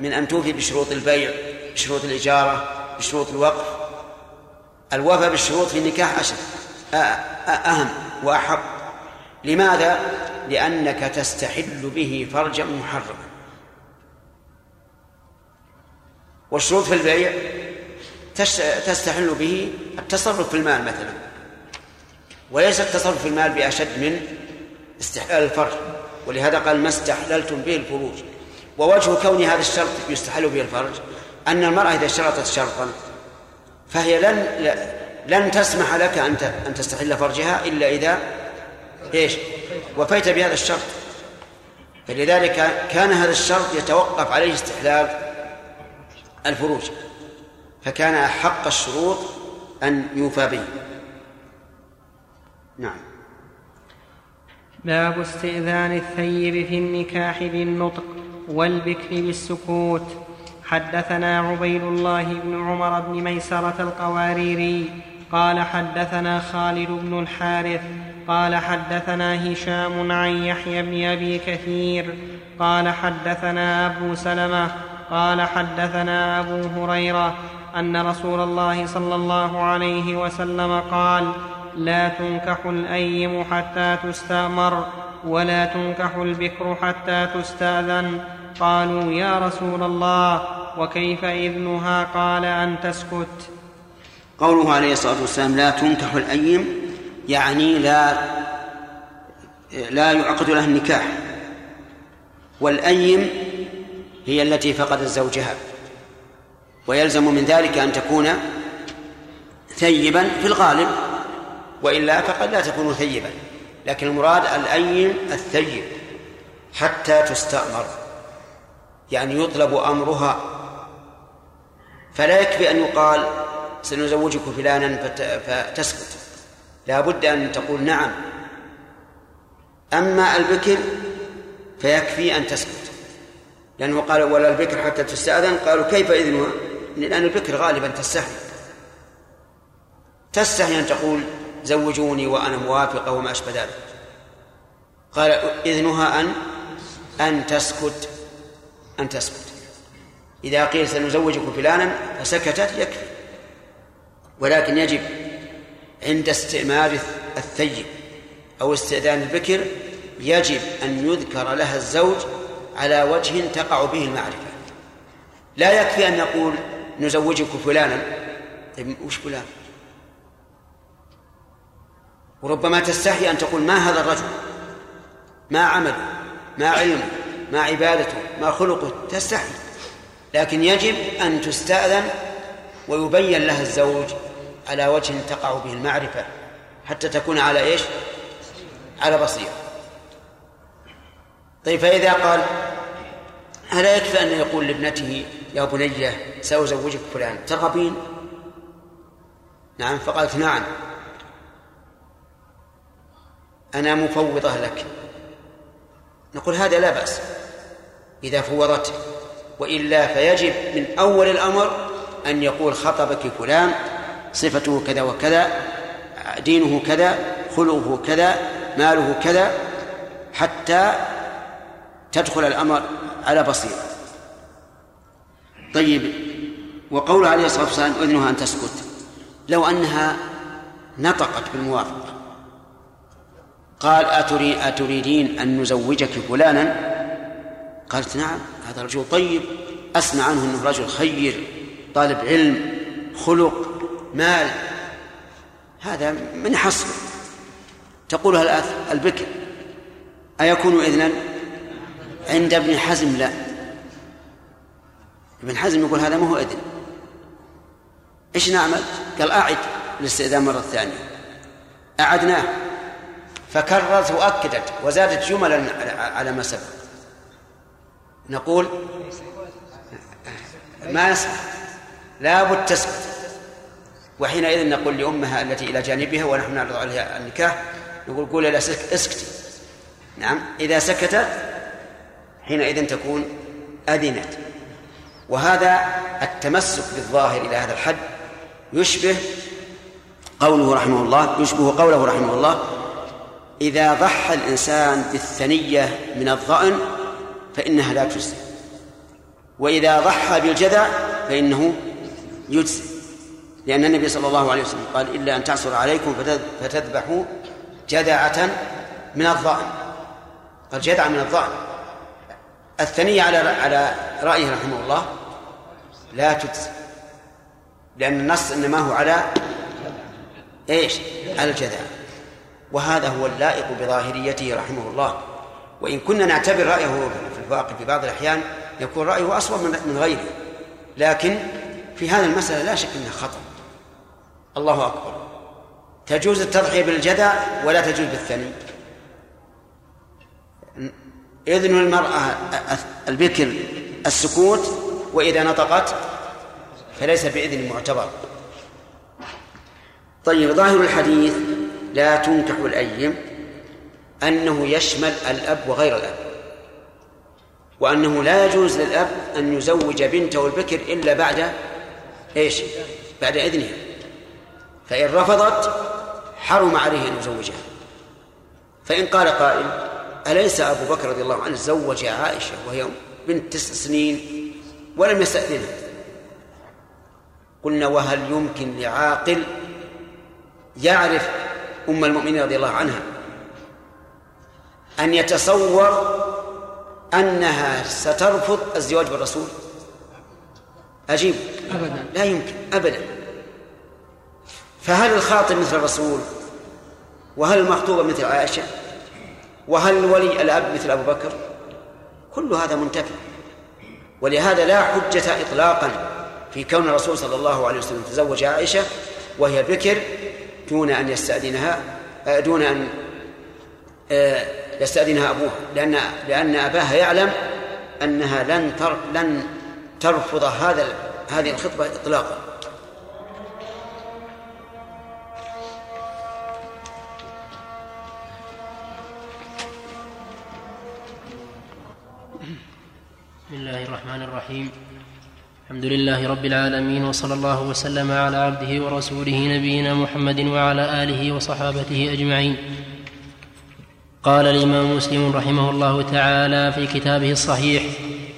من أن توفي بشروط البيع بشروط الإجارة بشروط الوقف. الوفاء بالشروط في النكاح أشد أهم وأحق. لماذا؟ لأنك تستحل به فرجا محرما. والشروط في البيع تستحل به التصرف في المال مثلا. وليس التصرف في المال بأشد من استحلال الفرج ولهذا قال ما استحللتم به الفروج. ووجه كون هذا الشرط يستحل به الفرج أن المرأة إذا اشترطت شرطا فهي لن لن تسمح لك أن أن تستحل فرجها إلا إذا إيش؟ وفيت بهذا الشرط. فلذلك كان هذا الشرط يتوقف عليه استحلال الفروج فكان أحق الشروط أن يوفى به. نعم. باب استئذان الثيب في النكاح بالنطق والبكر بالسكوت. حدثنا عبيد الله بن عمر بن ميسرة القواريري قال حدثنا خالد بن الحارث قال حدثنا هشام عن يحيى بن أبي كثير قال حدثنا أبو سلمة قال حدثنا أبو هريرة أن رسول الله صلى الله عليه وسلم قال لا تنكح الأيم حتى تستأمر ولا تنكح البكر حتى تستأذن. قالوا يا رسول الله وكيف إذنها؟ قال أن تسكت. قوله عليه الصلاة والسلام لا تنكح الأيم يعني لا لا يعقد لها النكاح. والأيم هي التي فقدت زوجها ويلزم من ذلك أن تكون ثيبا في الغالب وإلا فقد لا تكون ثيبا. لكن المراد الأيم الثيب حتى تستأمر. يعني يطلب أمرها. فلا يكفي أن يقال سنزوجك فلانا فتسكت. لا بد أن تقول نعم. أما البكر فيكفي أن تسكت. لأنه قال ولا البكر حتى تستأذن. قالوا كيف إذنها لأن البكر غالبا تستحي. تستحي أن تقول زوجوني وأنا موافقة وما أشبه ذلك. قال إذنها أن أن تسكت أن تسكت. إذا قيل سنزوجك فلانا فسكتت يكفي. ولكن يجب عند استئمار الثيب أو استئذان البكر يجب أن يذكر لها الزوج على وجه تقع به المعرفة. لا يكفي أن يقول نزوجك فلانا. طيب وش فلان؟ وربما تستحي أن تقول ما هذا الرجل؟ ما عمله ما علمه ما عبادته ما خلقه. تستحي. لكن يجب أن تستأذن ويبين لها الزوج على وجه تقع به المعرفة حتى تكون على إيش؟ على بصيرة. طيب فإذا قال ألا يكفي أن يقول لابنته يا بنية سأزوجك فلان ترغبين؟ نعم فقالت نعم. أنا مفوضة لك. نقول هذا لا بأس. إذا فوضته وإلا فيجب من أول الأمر أن يقول خطبك فلان صفته كذا وكذا دينه كذا خلقه كذا ماله كذا حتى تدخل الأمر على بصيرة. طيب وقول عليه الصلاة والسلام أذنها أن تسكت. لو أنها نطقت بالموافقة. قال أتري أتريدين أن نزوجك فلانا؟ قالت نعم هذا رجل طيب أسمع عنه أنه رجل خير طالب علم خلق مال. هذا من حصر تقولها البكر أيكون إذنا؟ عند ابن حزم لا. ابن حزم يقول هذا ما هو إذن إيش نعمل؟ قال أعد الاستئذان مرة ثانية. أعدناه. فكررت وأكدت وزادت جملا على ما سبق. نقول ما يصح. لابد تسكت وحينئذ نقول لأمها التي إلى جانبها ونحن نعرض عليها النكاح نقول قولي لا اسكتي. نعم إذا سكتت حينئذ تكون أذنت وهذا التمسك بالظاهر إلى هذا الحد يشبه قوله رحمه الله يشبه قوله رحمه الله إذا ضحى الإنسان بالثنية من الظأن فإنها لا تجزي وإذا ضحى بالجذع فإنه يجزي لأن النبي صلى الله عليه وسلم قال إلا أن تعصر عليكم فتذبحوا جذعة من الظأن. قال جذعة من الظأن. الثنية على على رأيه رحمه الله لا تجزي لأن النص إنما هو على إيش؟ على وهذا هو اللائق بظاهريته رحمه الله. وإن كنا نعتبر رأيه في الواقع في بعض الأحيان يكون رأيه أصوب من غيره. لكن في هذه المسألة لا شك أنها خطأ. الله أكبر. تجوز التضحية بالجدع ولا تجوز بالثني. إذن المرأة البكر السكوت وإذا نطقت فليس بإذن معتبر طيب ظاهر الحديث لا تنكح الأيم أنه يشمل الأب وغير الأب وأنه لا يجوز للأب أن يزوج بنته البكر إلا بعد إيش؟ بعد إذنها. فإن رفضت حرم عليه أن يزوجها. فإن قال قائل أليس أبو بكر رضي الله عنه زوج عائشة وهي بنت تسع سنين ولم يستأذنها؟ قلنا وهل يمكن لعاقل يعرف أم المؤمنين رضي الله عنها أن يتصور أنها سترفض الزواج بالرسول؟ أجيب. أبدا. لا يمكن أبدا. فهل الخاطب مثل الرسول؟ وهل المخطوبة مثل عائشة؟ وهل الولي الأب مثل أبو بكر؟ كل هذا منتفي. ولهذا لا حجة إطلاقا في كون الرسول صلى الله عليه وسلم تزوج عائشة وهي بكر دون أن يستأذنها آه، دون أن آه، يستأذنها أبوها. لأن لأن أباها يعلم أنها لن لن ترفض هذا هذه الخطبة إطلاقا. الله الرحمن الرحيم الحمد لله رب العالمين وصلى الله وسلم على عبده ورسوله نبينا محمد وعلى اله وصحابته اجمعين قال الامام مسلم رحمه الله تعالى في كتابه الصحيح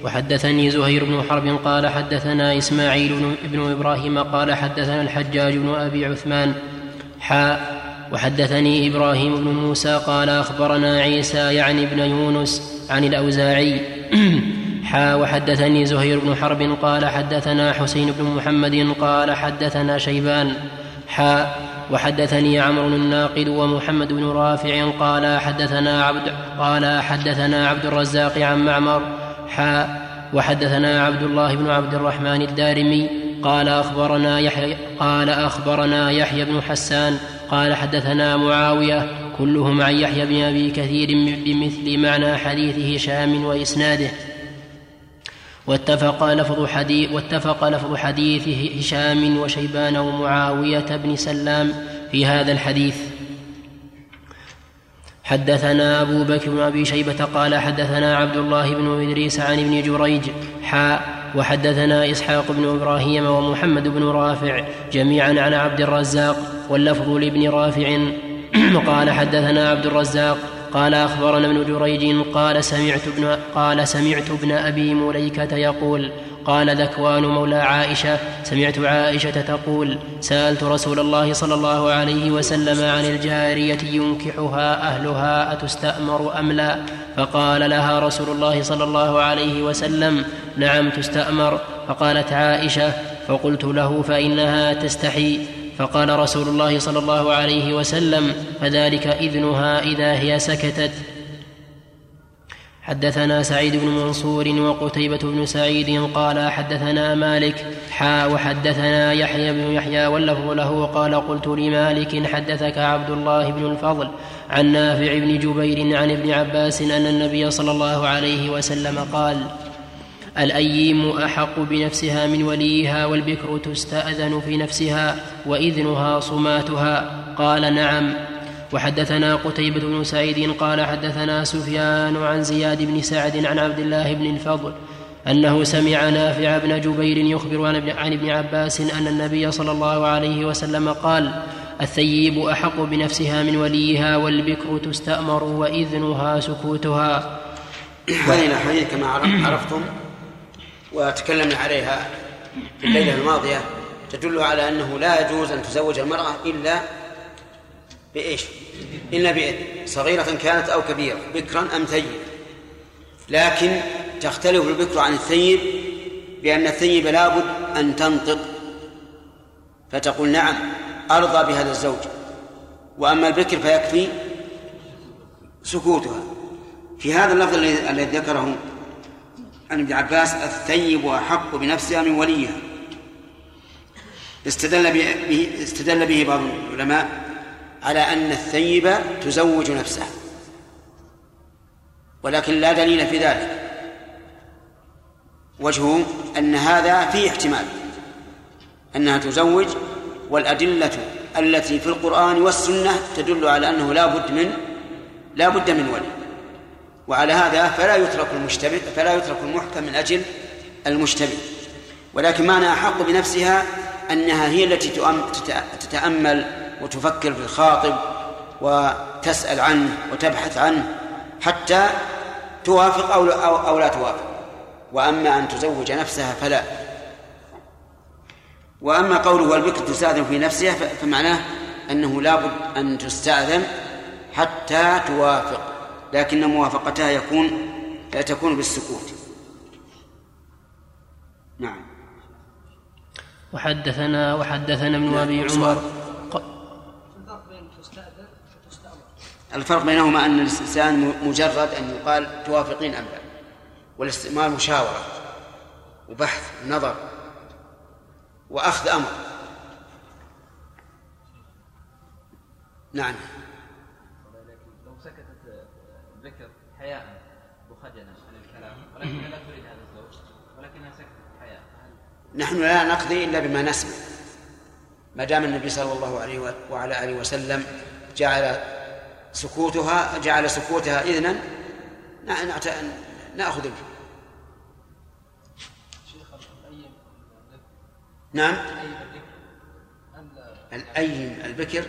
وحدثني زهير بن حرب قال حدثنا اسماعيل بن إبراهيم قال حدثنا الحجاج بن ابي عثمان حاء وحدثني إبراهيم بن موسى قال اخبرنا عيسى يعني ابن يونس عن الاوزاعي حا وحدثني زهير بن حرب قال حدثنا حسين بن محمد قال حدثنا شيبان حا وحدثني عمرو الناقد ومحمد بن رافع قال حدثنا عبد قال حدثنا عبد الرزاق عن معمر حا وحدثنا عبد الله بن عبد الرحمن الدارمي قال أخبرنا يحيى قال أخبرنا يحيى بن حسان قال حدثنا معاوية كلهم عن يحيى بن أبي كثير بمثل معنى حديث هشام وإسناده. واتفق لفظ حديث واتفق لفظ حديث هشام وشيبان ومعاوية بن سلام في هذا الحديث. حدثنا أبو بكر بن أبي شيبة قال حدثنا عبد الله بن إدريس عن ابن جريج حاء وحدثنا إسحاق بن إبراهيم ومحمد بن رافع جميعا عن عبد الرزاق واللفظ لابن رافع. قال حدثنا عبد الرزاق قال أخبرنا ابن جريج قال سمعت ابن قال سمعت ابن أبي مليكة يقول قال ذكوان مولى عائشة سمعت عائشة تقول سألت رسول الله صلى الله عليه وسلم عن الجارية ينكحها أهلها أتستأمر أم لا؟ فقال لها رسول الله صلى الله عليه وسلم نعم تستأمر. فقالت عائشة فقلت له فإنها تستحي. فقال رسول الله صلى الله عليه وسلم فذلك إذنها إذا هي سكتت. حدثنا سعيد بن منصور وقتيبة بن سعيد قال حدثنا مالك حا وحدثنا يحيى بن يحيى واللفظ له قال قلت لمالك حدثك عبد الله بن الفضل عن نافع بن جبير عن ابن عباس أن النبي صلى الله عليه وسلم قال الأيم أحق بنفسها من وليها والبكر تستأذن في نفسها وإذنها صماتها. قال نعم. وحدثنا قتيبة بن سعيد قال حدثنا سفيان عن زياد بن سعد عن عبد الله بن الفضل أنه سمع نافع بن جبير يخبر عن ابن عباس أن النبي صلى الله عليه وسلم قال الثيب أحق بنفسها من وليها والبكر تستأمر وإذنها سكوتها. هذه الأحاديث كما عرفتم؟ وتكلمنا عليها في الليلة الماضية تدل على أنه لا يجوز أن تزوج المرأة إلا بإيش؟ إلا بإذن صغيرة كانت أو كبيرة. بكرا أم ثيب. لكن تختلف البكر عن الثيب بأن الثيب لابد أن تنطق. فتقول نعم أرضى بهذا الزوج. وأما البكر فيكفي سكوتها. في هذا اللفظ الذي ذكره عن ابن عباس الثيب أحق بنفسها من وليها. استدل به استدل به بعض العلماء على أن الثيب تزوج نفسها. ولكن لا دليل في ذلك. وجهه أن هذا فيه احتمال. أنها تزوج والأدلة التي في القرآن والسنة تدل على أنه لا بد من لا بد من ولي. وعلى هذا فلا يترك المشتبه فلا يترك المحكم من أجل المشتبه. ولكن معنى أحق بنفسها أنها هي التي تتأمل وتفكر في الخاطب وتسأل عنه وتبحث عنه حتى توافق أو أو, أو لا توافق. وأما أن تزوج نفسها فلا. وأما قوله والبكر تستأذن في نفسها فمعناه أنه لابد أن تستأذن حتى توافق. لكن موافقتها يكون تكون بالسكوت. نعم. وحدثنا وحدثنا ابن أبي عمر. الفرق بينهما أن الاستئذان مجرد أن يقال توافقين أم لا. والاستئمار مشاورة وبحث نظر وأخذ أمر. نعم. لا تريد هذا الزوج ولكنها سكتت حياء نحن لا نقضي إلا بما نسمع. ما دام النبي صلى الله عليه وعلى آله وسلم جعل سكوتها جعل سكوتها اذنا نأخذ به نعم؟ الأيم البكر؟